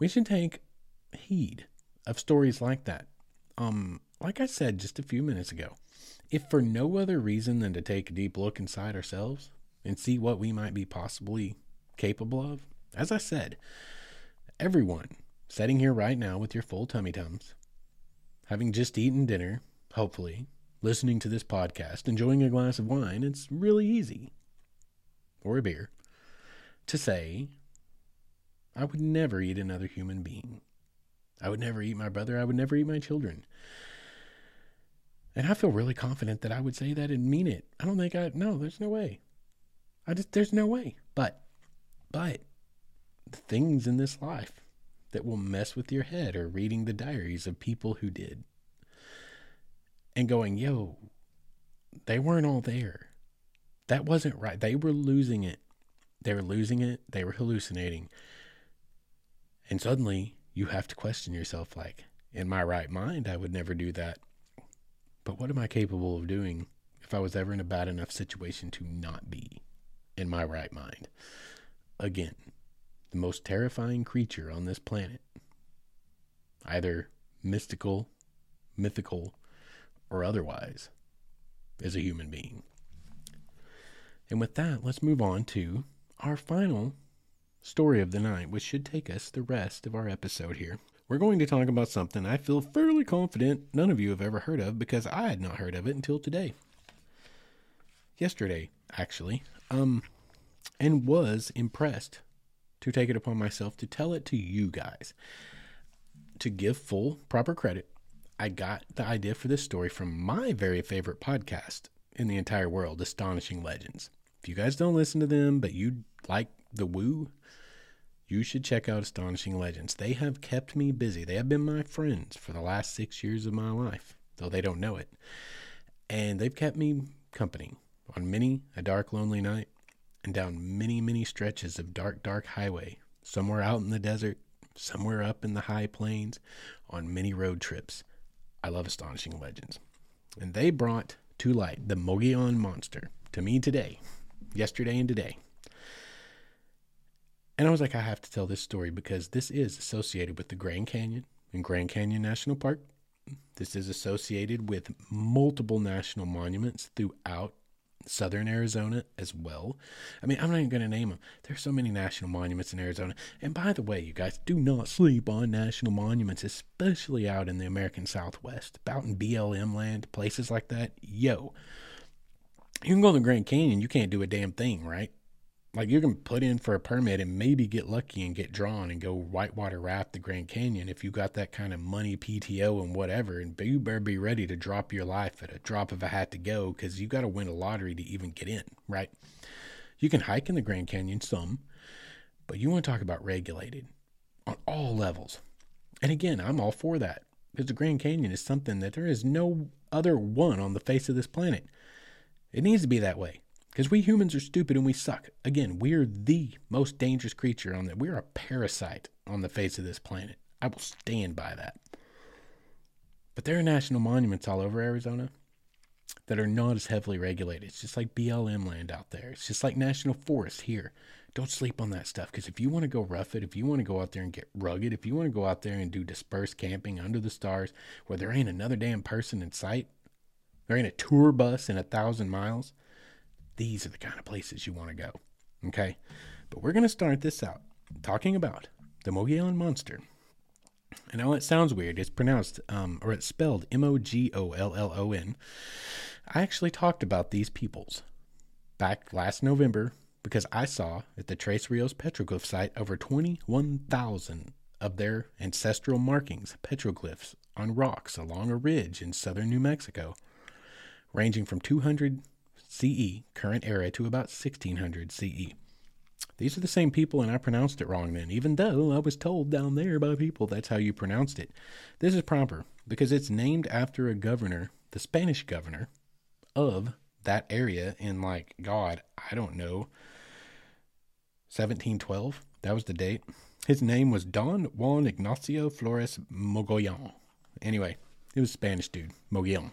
we should take heed of stories like that. Um, like I said just a few minutes ago, if for no other reason than to take a deep look inside ourselves and see what we might be possibly capable of, as I said, everyone sitting here right now with your full tummy tums, having just eaten dinner, hopefully, listening to this podcast, enjoying a glass of wine, it's really easy, or a beer, to say, I would never eat another human being. I would never eat my brother. I would never eat my children. And I feel really confident that I would say that and mean it. I don't think I, no, there's no way. I just, there's no way. But, but, the things in this life that will mess with your head are reading the diaries of people who did and going, yo, they weren't all there. That wasn't right. They were losing it. They were losing it. They were hallucinating. And suddenly you have to question yourself like, in my right mind, I would never do that. But what am I capable of doing if I was ever in a bad enough situation to not be in my right mind? Again, the most terrifying creature on this planet, either mystical, mythical, or otherwise, is a human being. And with that, let's move on to our final story of the night, which should take us the rest of our episode here. We're going to talk about something I feel fairly confident none of you have ever heard of because I had not heard of it until today. Yesterday, actually. Um, and was impressed to take it upon myself to tell it to you guys. To give full proper credit, I got the idea for this story from my very favorite podcast in the entire world, Astonishing Legends. If you guys don't listen to them, but you like the woo, you should check out Astonishing Legends. They have kept me busy. They have been my friends for the last six years of my life, though they don't know it. And they've kept me company on many a dark, lonely night and down many, many stretches of dark, dark highway, somewhere out in the desert, somewhere up in the high plains, on many road trips. I love Astonishing Legends. And they brought to light the Mogollon Monster to me today, yesterday and today. And I was like, I have to tell this story because this is associated with the Grand Canyon and Grand Canyon National Park. This is associated with multiple national monuments throughout southern Arizona as well. I mean, I'm not even going to name them. There's so many national monuments in Arizona. And by the way, you guys do not sleep on national monuments, especially out in the American Southwest, out in BLM land, places like that. Yo, you can go to the Grand Canyon, you can't do a damn thing, right? Like you can put in for a permit and maybe get lucky and get drawn and go whitewater raft the Grand Canyon if you got that kind of money, PTO, and whatever. And you better be ready to drop your life at a drop of a hat to go because you got to win a lottery to even get in, right? You can hike in the Grand Canyon some, but you want to talk about regulated on all levels. And again, I'm all for that because the Grand Canyon is something that there is no other one on the face of this planet. It needs to be that way. Because we humans are stupid and we suck. Again, we're the most dangerous creature on that. We're a parasite on the face of this planet. I will stand by that. But there are national monuments all over Arizona that are not as heavily regulated. It's just like BLM land out there. It's just like national forest here. Don't sleep on that stuff because if you want to go rough it, if you want to go out there and get rugged, if you want to go out there and do dispersed camping under the stars where there ain't another damn person in sight, there ain't a tour bus in a thousand miles, these are the kind of places you want to go. Okay? But we're going to start this out talking about the Mogollon Monster. And now it sounds weird. It's pronounced, um, or it's spelled M O G O L L O N. I actually talked about these peoples back last November because I saw at the Tres Rios petroglyph site over 21,000 of their ancestral markings, petroglyphs, on rocks along a ridge in southern New Mexico, ranging from 200 CE, current era, to about 1600 CE. These are the same people, and I pronounced it wrong then, even though I was told down there by people that's how you pronounced it. This is proper because it's named after a governor, the Spanish governor of that area in, like, God, I don't know, 1712. That was the date. His name was Don Juan Ignacio Flores Mogollon. Anyway, he was a Spanish dude, Mogollon.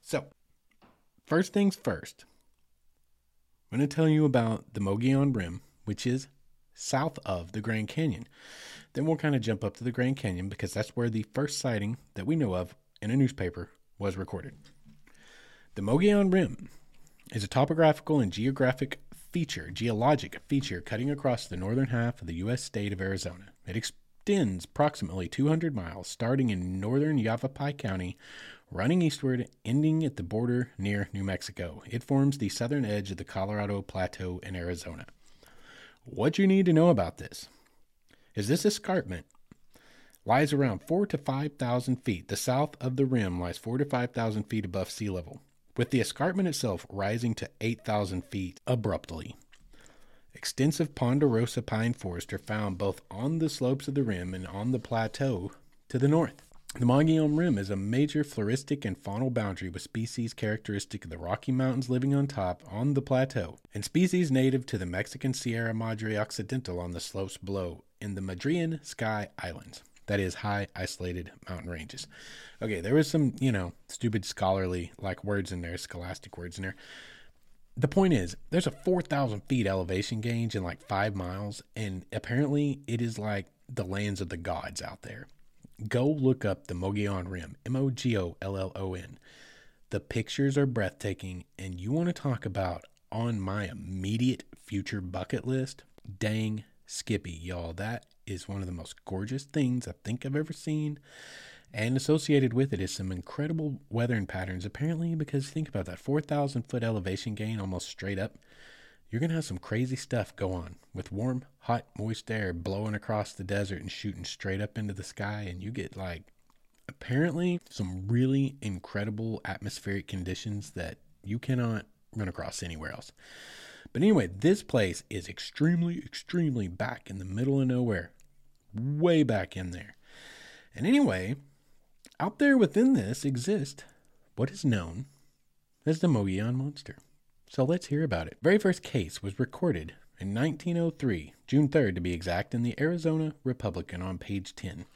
So, First things first, I'm going to tell you about the Mogollon Rim, which is south of the Grand Canyon. Then we'll kind of jump up to the Grand Canyon because that's where the first sighting that we know of in a newspaper was recorded. The Mogollon Rim is a topographical and geographic feature, geologic feature cutting across the northern half of the U.S. state of Arizona. It extends approximately 200 miles, starting in northern Yavapai County running eastward, ending at the border near New Mexico. It forms the southern edge of the Colorado Plateau in Arizona. What you need to know about this is this escarpment lies around 4 to 5,000 feet. The south of the rim lies 4 to 5,000 feet above sea level, with the escarpment itself rising to 8,000 feet abruptly. Extensive ponderosa pine forests are found both on the slopes of the rim and on the plateau to the north. The Mogollon Rim is a major floristic and faunal boundary with species characteristic of the Rocky Mountains living on top on the plateau, and species native to the Mexican Sierra Madre Occidental on the slopes below in the Madrean Sky Islands. That is high isolated mountain ranges. Okay, there was some, you know, stupid scholarly like words in there, scholastic words in there. The point is, there's a 4,000 feet elevation gauge in like five miles, and apparently it is like the lands of the gods out there Go look up the Mogollon Rim, M O G O L L O N. The pictures are breathtaking, and you want to talk about on my immediate future bucket list? Dang Skippy, y'all. That is one of the most gorgeous things I think I've ever seen. And associated with it is some incredible weathering patterns, apparently, because think about that 4,000 foot elevation gain almost straight up you're going to have some crazy stuff go on with warm, hot, moist air blowing across the desert and shooting straight up into the sky. And you get like apparently some really incredible atmospheric conditions that you cannot run across anywhere else. But anyway, this place is extremely, extremely back in the middle of nowhere, way back in there. And anyway, out there within this exists what is known as the Mogollon Monster. So let's hear about it. Very first case was recorded in 1903, June 3rd to be exact, in the Arizona Republican on page 10.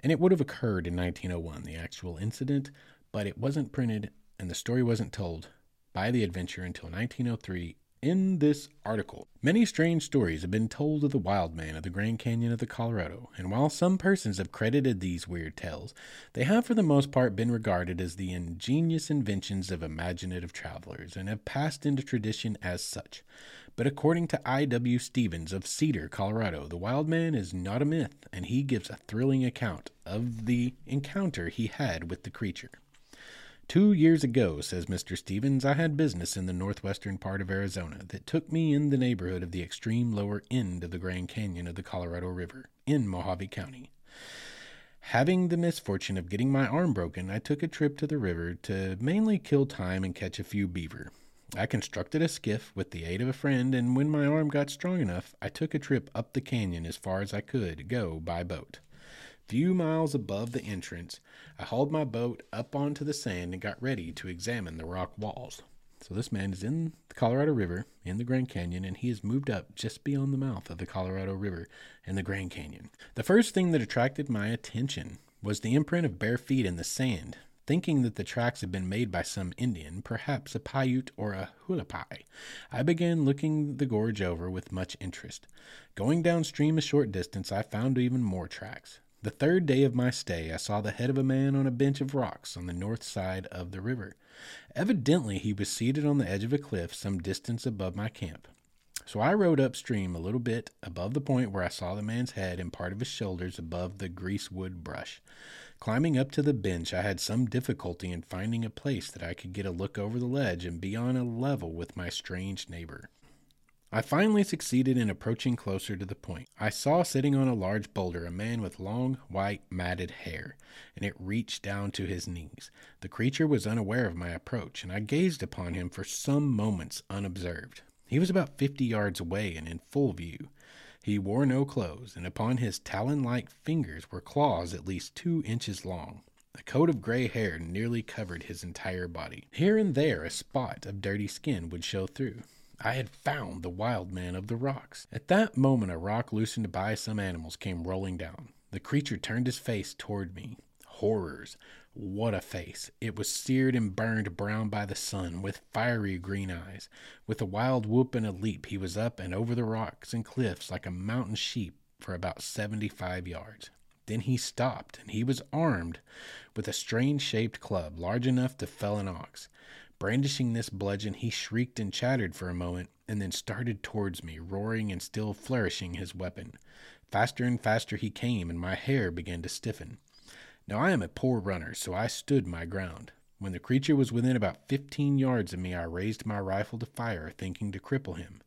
And it would have occurred in 1901, the actual incident, but it wasn't printed and the story wasn't told by the adventure until 1903 in this article. Many strange stories have been told of the wild man of the Grand Canyon of the Colorado, and while some persons have credited these weird tales, they have for the most part been regarded as the ingenious inventions of imaginative travelers and have passed into tradition as such. But according to I.W. Stevens of Cedar, Colorado, the wild man is not a myth, and he gives a thrilling account of the encounter he had with the creature. Two years ago, says Mr. Stevens, I had business in the northwestern part of Arizona that took me in the neighborhood of the extreme lower end of the Grand Canyon of the Colorado River in Mohave County. Having the misfortune of getting my arm broken, I took a trip to the river to mainly kill time and catch a few beaver. I constructed a skiff with the aid of a friend, and when my arm got strong enough, I took a trip up the canyon as far as I could go by boat few miles above the entrance, I hauled my boat up onto the sand and got ready to examine the rock walls. So this man is in the Colorado River in the Grand Canyon and he has moved up just beyond the mouth of the Colorado River in the Grand Canyon. The first thing that attracted my attention was the imprint of bare feet in the sand. Thinking that the tracks had been made by some Indian, perhaps a Paiute or a Hualapai, I began looking the gorge over with much interest. Going downstream a short distance, I found even more tracks. The third day of my stay, I saw the head of a man on a bench of rocks on the north side of the river. Evidently, he was seated on the edge of a cliff some distance above my camp. So I rode upstream a little bit above the point where I saw the man's head and part of his shoulders above the greasewood brush. Climbing up to the bench, I had some difficulty in finding a place that I could get a look over the ledge and be on a level with my strange neighbor. I finally succeeded in approaching closer to the point. I saw sitting on a large boulder a man with long, white, matted hair, and it reached down to his knees. The creature was unaware of my approach, and I gazed upon him for some moments unobserved. He was about fifty yards away and in full view. He wore no clothes, and upon his talon like fingers were claws at least two inches long. A coat of gray hair nearly covered his entire body. Here and there a spot of dirty skin would show through. I had found the wild man of the rocks. At that moment, a rock loosened by some animals came rolling down. The creature turned his face toward me. Horrors! What a face! It was seared and burned brown by the sun, with fiery green eyes. With a wild whoop and a leap, he was up and over the rocks and cliffs like a mountain sheep for about seventy five yards. Then he stopped, and he was armed with a strange shaped club, large enough to fell an ox. Brandishing this bludgeon, he shrieked and chattered for a moment, and then started towards me, roaring and still flourishing his weapon. Faster and faster he came, and my hair began to stiffen. Now I am a poor runner, so I stood my ground. When the creature was within about fifteen yards of me, I raised my rifle to fire, thinking to cripple him.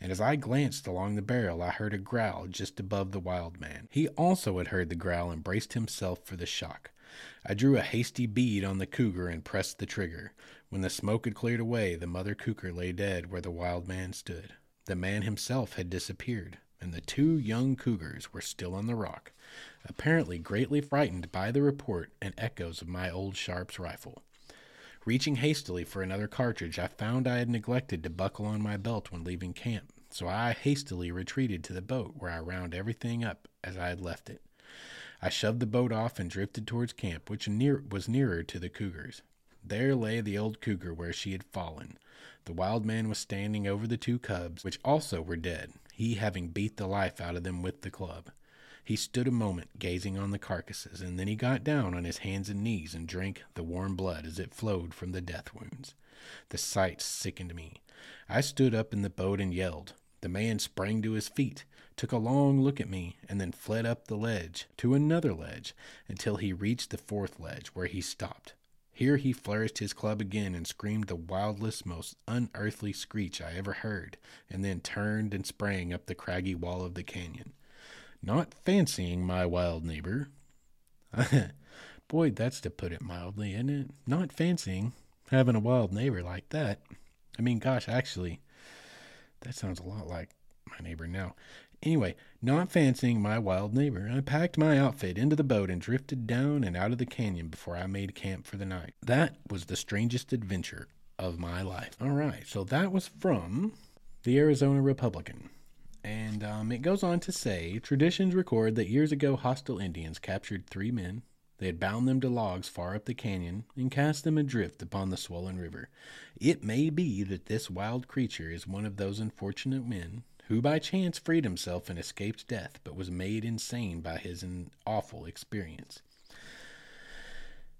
And as I glanced along the barrel, I heard a growl just above the wild man. He also had heard the growl and braced himself for the shock. I drew a hasty bead on the cougar and pressed the trigger. When the smoke had cleared away, the mother cougar lay dead where the wild man stood. The man himself had disappeared, and the two young cougars were still on the rock, apparently greatly frightened by the report and echoes of my old Sharps rifle. Reaching hastily for another cartridge, I found I had neglected to buckle on my belt when leaving camp, so I hastily retreated to the boat where I wound everything up as I had left it. I shoved the boat off and drifted towards camp, which near, was nearer to the cougars. There lay the old cougar where she had fallen. The wild man was standing over the two cubs, which also were dead, he having beat the life out of them with the club. He stood a moment gazing on the carcasses, and then he got down on his hands and knees and drank the warm blood as it flowed from the death wounds. The sight sickened me. I stood up in the boat and yelled. The man sprang to his feet, took a long look at me, and then fled up the ledge to another ledge until he reached the fourth ledge, where he stopped. Here he flourished his club again and screamed the wildest, most unearthly screech I ever heard, and then turned and sprang up the craggy wall of the canyon. Not fancying my wild neighbor. *laughs* Boy, that's to put it mildly, isn't it? Not fancying having a wild neighbor like that. I mean, gosh, actually, that sounds a lot like my neighbor now. Anyway, not fancying my wild neighbor, I packed my outfit into the boat and drifted down and out of the canyon before I made camp for the night. That was the strangest adventure of my life. All right, so that was from the Arizona Republican. And um, it goes on to say traditions record that years ago hostile Indians captured three men, They had bound them to logs far up the canyon and cast them adrift upon the swollen river. It may be that this wild creature is one of those unfortunate men who by chance freed himself and escaped death, but was made insane by his awful experience.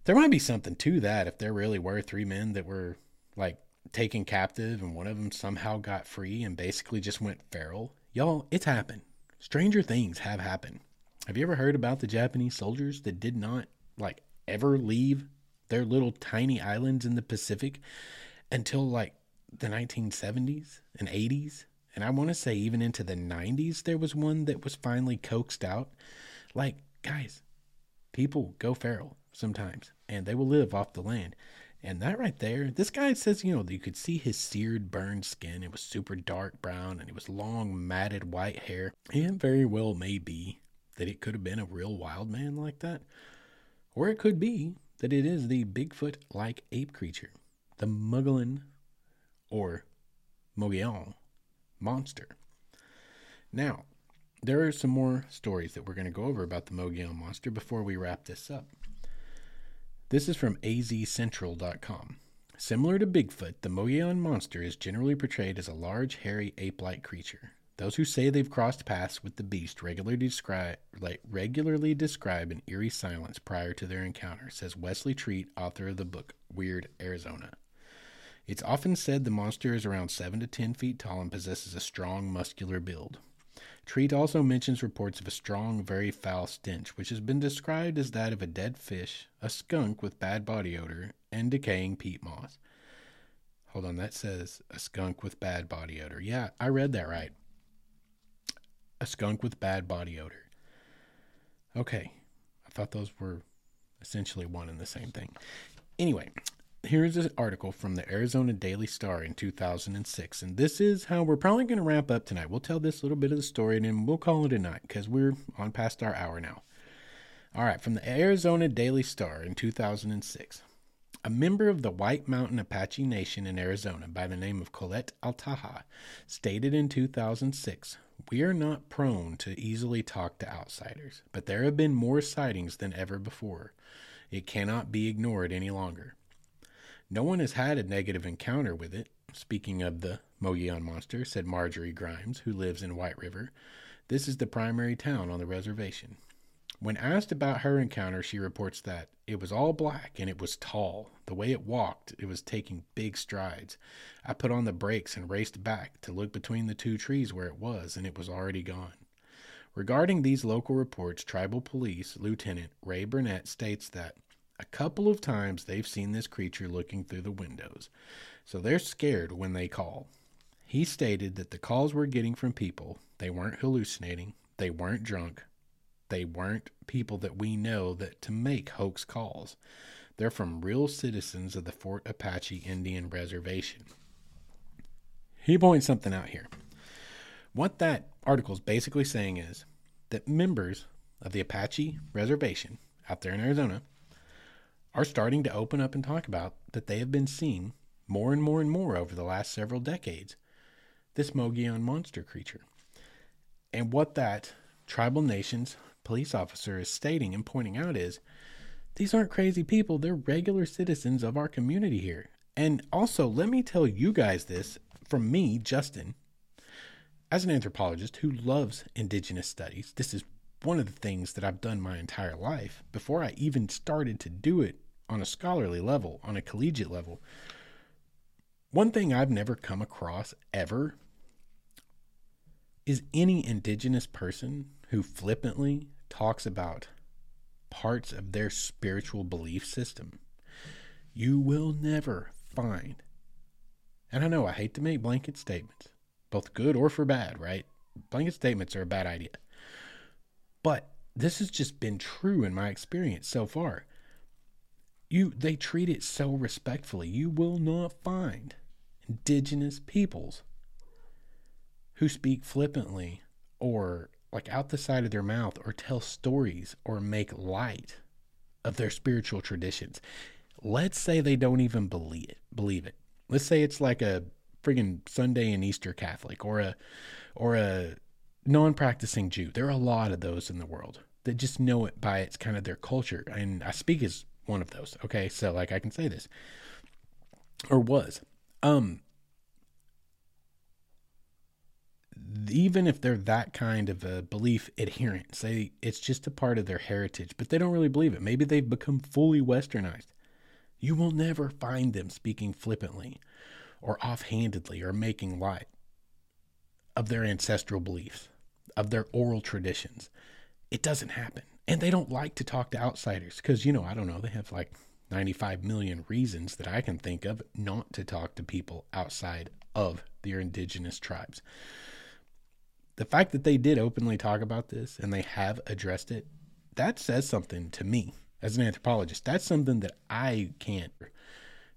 There might be something to that if there really were three men that were like taken captive and one of them somehow got free and basically just went feral. Y'all, it's happened. Stranger things have happened. Have you ever heard about the Japanese soldiers that did not like ever leave their little tiny islands in the Pacific until like the 1970s and 80s? And I want to say even into the 90s there was one that was finally coaxed out. Like, guys, people go feral sometimes and they will live off the land. And that right there, this guy says, you know, you could see his seared, burned skin. It was super dark brown and it was long, matted white hair. And very well may be that it could have been a real wild man like that. Or it could be that it is the Bigfoot like ape creature, the Mogollon or Mogollon monster. Now, there are some more stories that we're going to go over about the Mogollon monster before we wrap this up. This is from azcentral.com. Similar to Bigfoot, the Mogollon monster is generally portrayed as a large, hairy, ape like creature. Those who say they've crossed paths with the beast regularly describe, like, regularly describe an eerie silence prior to their encounter, says Wesley Treat, author of the book Weird Arizona. It's often said the monster is around 7 to 10 feet tall and possesses a strong, muscular build. Treat also mentions reports of a strong, very foul stench, which has been described as that of a dead fish, a skunk with bad body odor, and decaying peat moss. Hold on, that says a skunk with bad body odor. Yeah, I read that right a skunk with bad body odor. Okay, I thought those were essentially one and the same thing. Anyway, here's an article from the Arizona Daily Star in 2006, and this is how we're probably going to wrap up tonight. We'll tell this little bit of the story and then we'll call it a night because we're on past our hour now. All right, from the Arizona Daily Star in 2006. A member of the White Mountain Apache Nation in Arizona by the name of Colette Altaha stated in 2006 We are not prone to easily talk to outsiders, but there have been more sightings than ever before. It cannot be ignored any longer. No one has had a negative encounter with it. Speaking of the Mogollon monster, said Marjorie Grimes, who lives in White River. This is the primary town on the reservation. When asked about her encounter, she reports that it was all black and it was tall. The way it walked, it was taking big strides. I put on the brakes and raced back to look between the two trees where it was, and it was already gone. Regarding these local reports, Tribal Police Lieutenant Ray Burnett states that a couple of times they've seen this creature looking through the windows, so they're scared when they call. He stated that the calls we're getting from people, they weren't hallucinating, they weren't drunk, they weren't people that we know that to make hoax calls. They're from real citizens of the Fort Apache Indian Reservation. He points something out here. What that article is basically saying is that members of the Apache Reservation out there in Arizona are starting to open up and talk about that they have been seeing more and more and more over the last several decades this Mogollon monster creature. And what that tribal nations police officer is stating and pointing out is these aren't crazy people. They're regular citizens of our community here. And also, let me tell you guys this from me, Justin, as an anthropologist who loves indigenous studies. This is one of the things that I've done my entire life before I even started to do it on a scholarly level, on a collegiate level. One thing I've never come across ever is any indigenous person who flippantly talks about parts of their spiritual belief system, you will never find. And I know I hate to make blanket statements, both good or for bad, right? Blanket statements are a bad idea. But this has just been true in my experience so far. You they treat it so respectfully. You will not find indigenous peoples who speak flippantly or like out the side of their mouth or tell stories or make light of their spiritual traditions. Let's say they don't even believe it. Believe it. Let's say it's like a friggin' Sunday and Easter Catholic or a or a non-practicing Jew. There are a lot of those in the world that just know it by its kind of their culture. And I speak as one of those. Okay, so like I can say this, or was. Um, even if they're that kind of a belief adherent, say it's just a part of their heritage, but they don't really believe it. Maybe they've become fully westernized. You will never find them speaking flippantly or offhandedly or making light of their ancestral beliefs, of their oral traditions. It doesn't happen. And they don't like to talk to outsiders because, you know, I don't know, they have like 95 million reasons that I can think of not to talk to people outside of their indigenous tribes. The fact that they did openly talk about this and they have addressed it, that says something to me as an anthropologist. That's something that I can't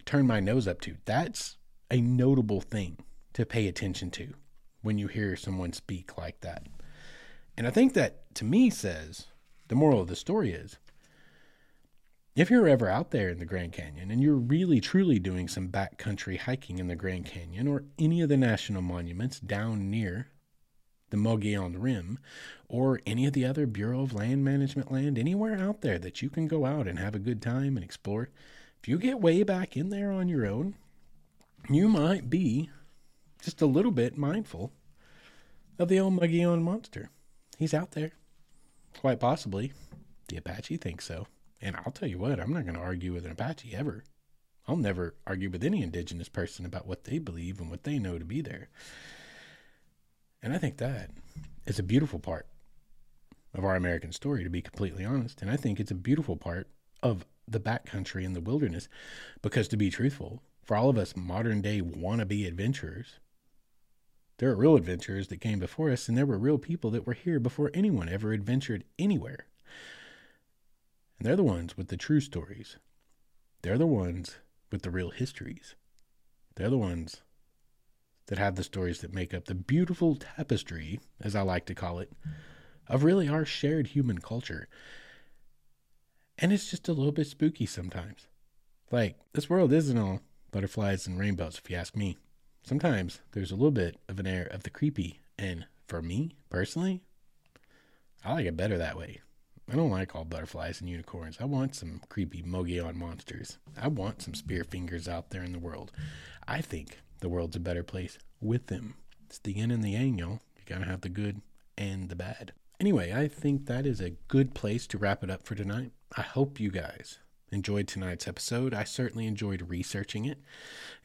turn my nose up to. That's a notable thing to pay attention to when you hear someone speak like that. And I think that to me says the moral of the story is if you're ever out there in the Grand Canyon and you're really truly doing some backcountry hiking in the Grand Canyon or any of the national monuments down near the Mogollon Rim or any of the other Bureau of Land Management land, anywhere out there that you can go out and have a good time and explore, if you get way back in there on your own, you might be just a little bit mindful of the old Mogollon monster. He's out there. Quite possibly. The Apache thinks so. And I'll tell you what, I'm not going to argue with an Apache ever. I'll never argue with any indigenous person about what they believe and what they know to be there. And I think that is a beautiful part of our American story, to be completely honest. And I think it's a beautiful part of the backcountry and the wilderness because, to be truthful, for all of us modern day wannabe adventurers, there are real adventurers that came before us, and there were real people that were here before anyone ever adventured anywhere. And they're the ones with the true stories. They're the ones with the real histories. They're the ones that have the stories that make up the beautiful tapestry, as I like to call it, of really our shared human culture. And it's just a little bit spooky sometimes. Like, this world isn't all butterflies and rainbows, if you ask me. Sometimes there's a little bit of an air of the creepy, and for me, personally, I like it better that way. I don't like all butterflies and unicorns. I want some creepy Mogollon monsters. I want some spear fingers out there in the world. I think the world's a better place with them. It's the yin and the yang, y'all. You gotta have the good and the bad. Anyway, I think that is a good place to wrap it up for tonight. I hope you guys enjoyed tonight's episode. I certainly enjoyed researching it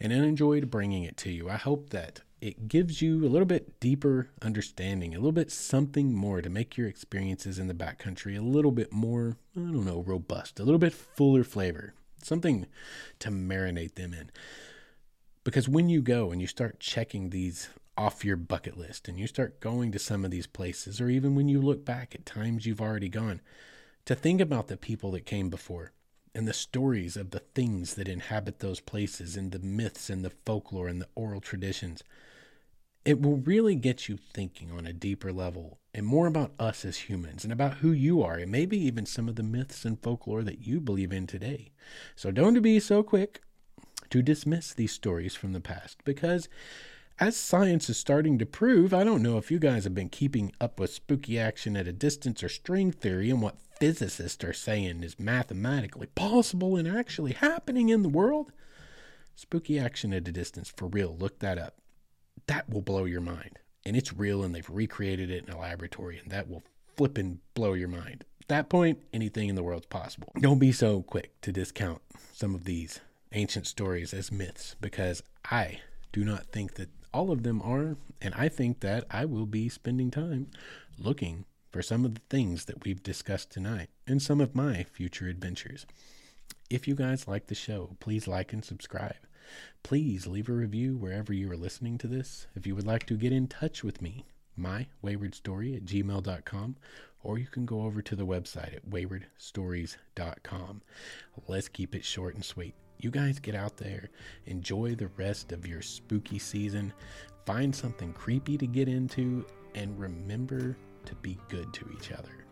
and I enjoyed bringing it to you. I hope that it gives you a little bit deeper understanding, a little bit something more to make your experiences in the backcountry a little bit more, I don't know, robust, a little bit fuller flavor, something to marinate them in. Because when you go and you start checking these off your bucket list and you start going to some of these places, or even when you look back at times you've already gone, to think about the people that came before and the stories of the things that inhabit those places and the myths and the folklore and the oral traditions it will really get you thinking on a deeper level and more about us as humans and about who you are and maybe even some of the myths and folklore that you believe in today. So don't be so quick to dismiss these stories from the past because as science is starting to prove, I don't know if you guys have been keeping up with spooky action at a distance or string theory and what physicists are saying is mathematically possible and actually happening in the world. Spooky action at a distance, for real, look that up that will blow your mind. And it's real, and they've recreated it in a laboratory, and that will flip and blow your mind. At that point, anything in the world's possible. Don't be so quick to discount some of these ancient stories as myths, because I do not think that all of them are, and I think that I will be spending time looking for some of the things that we've discussed tonight in some of my future adventures. If you guys like the show, please like and subscribe. Please leave a review wherever you are listening to this. If you would like to get in touch with me, mywaywardstory at gmail.com, or you can go over to the website at waywardstories.com. Let's keep it short and sweet. You guys get out there, enjoy the rest of your spooky season, find something creepy to get into, and remember to be good to each other.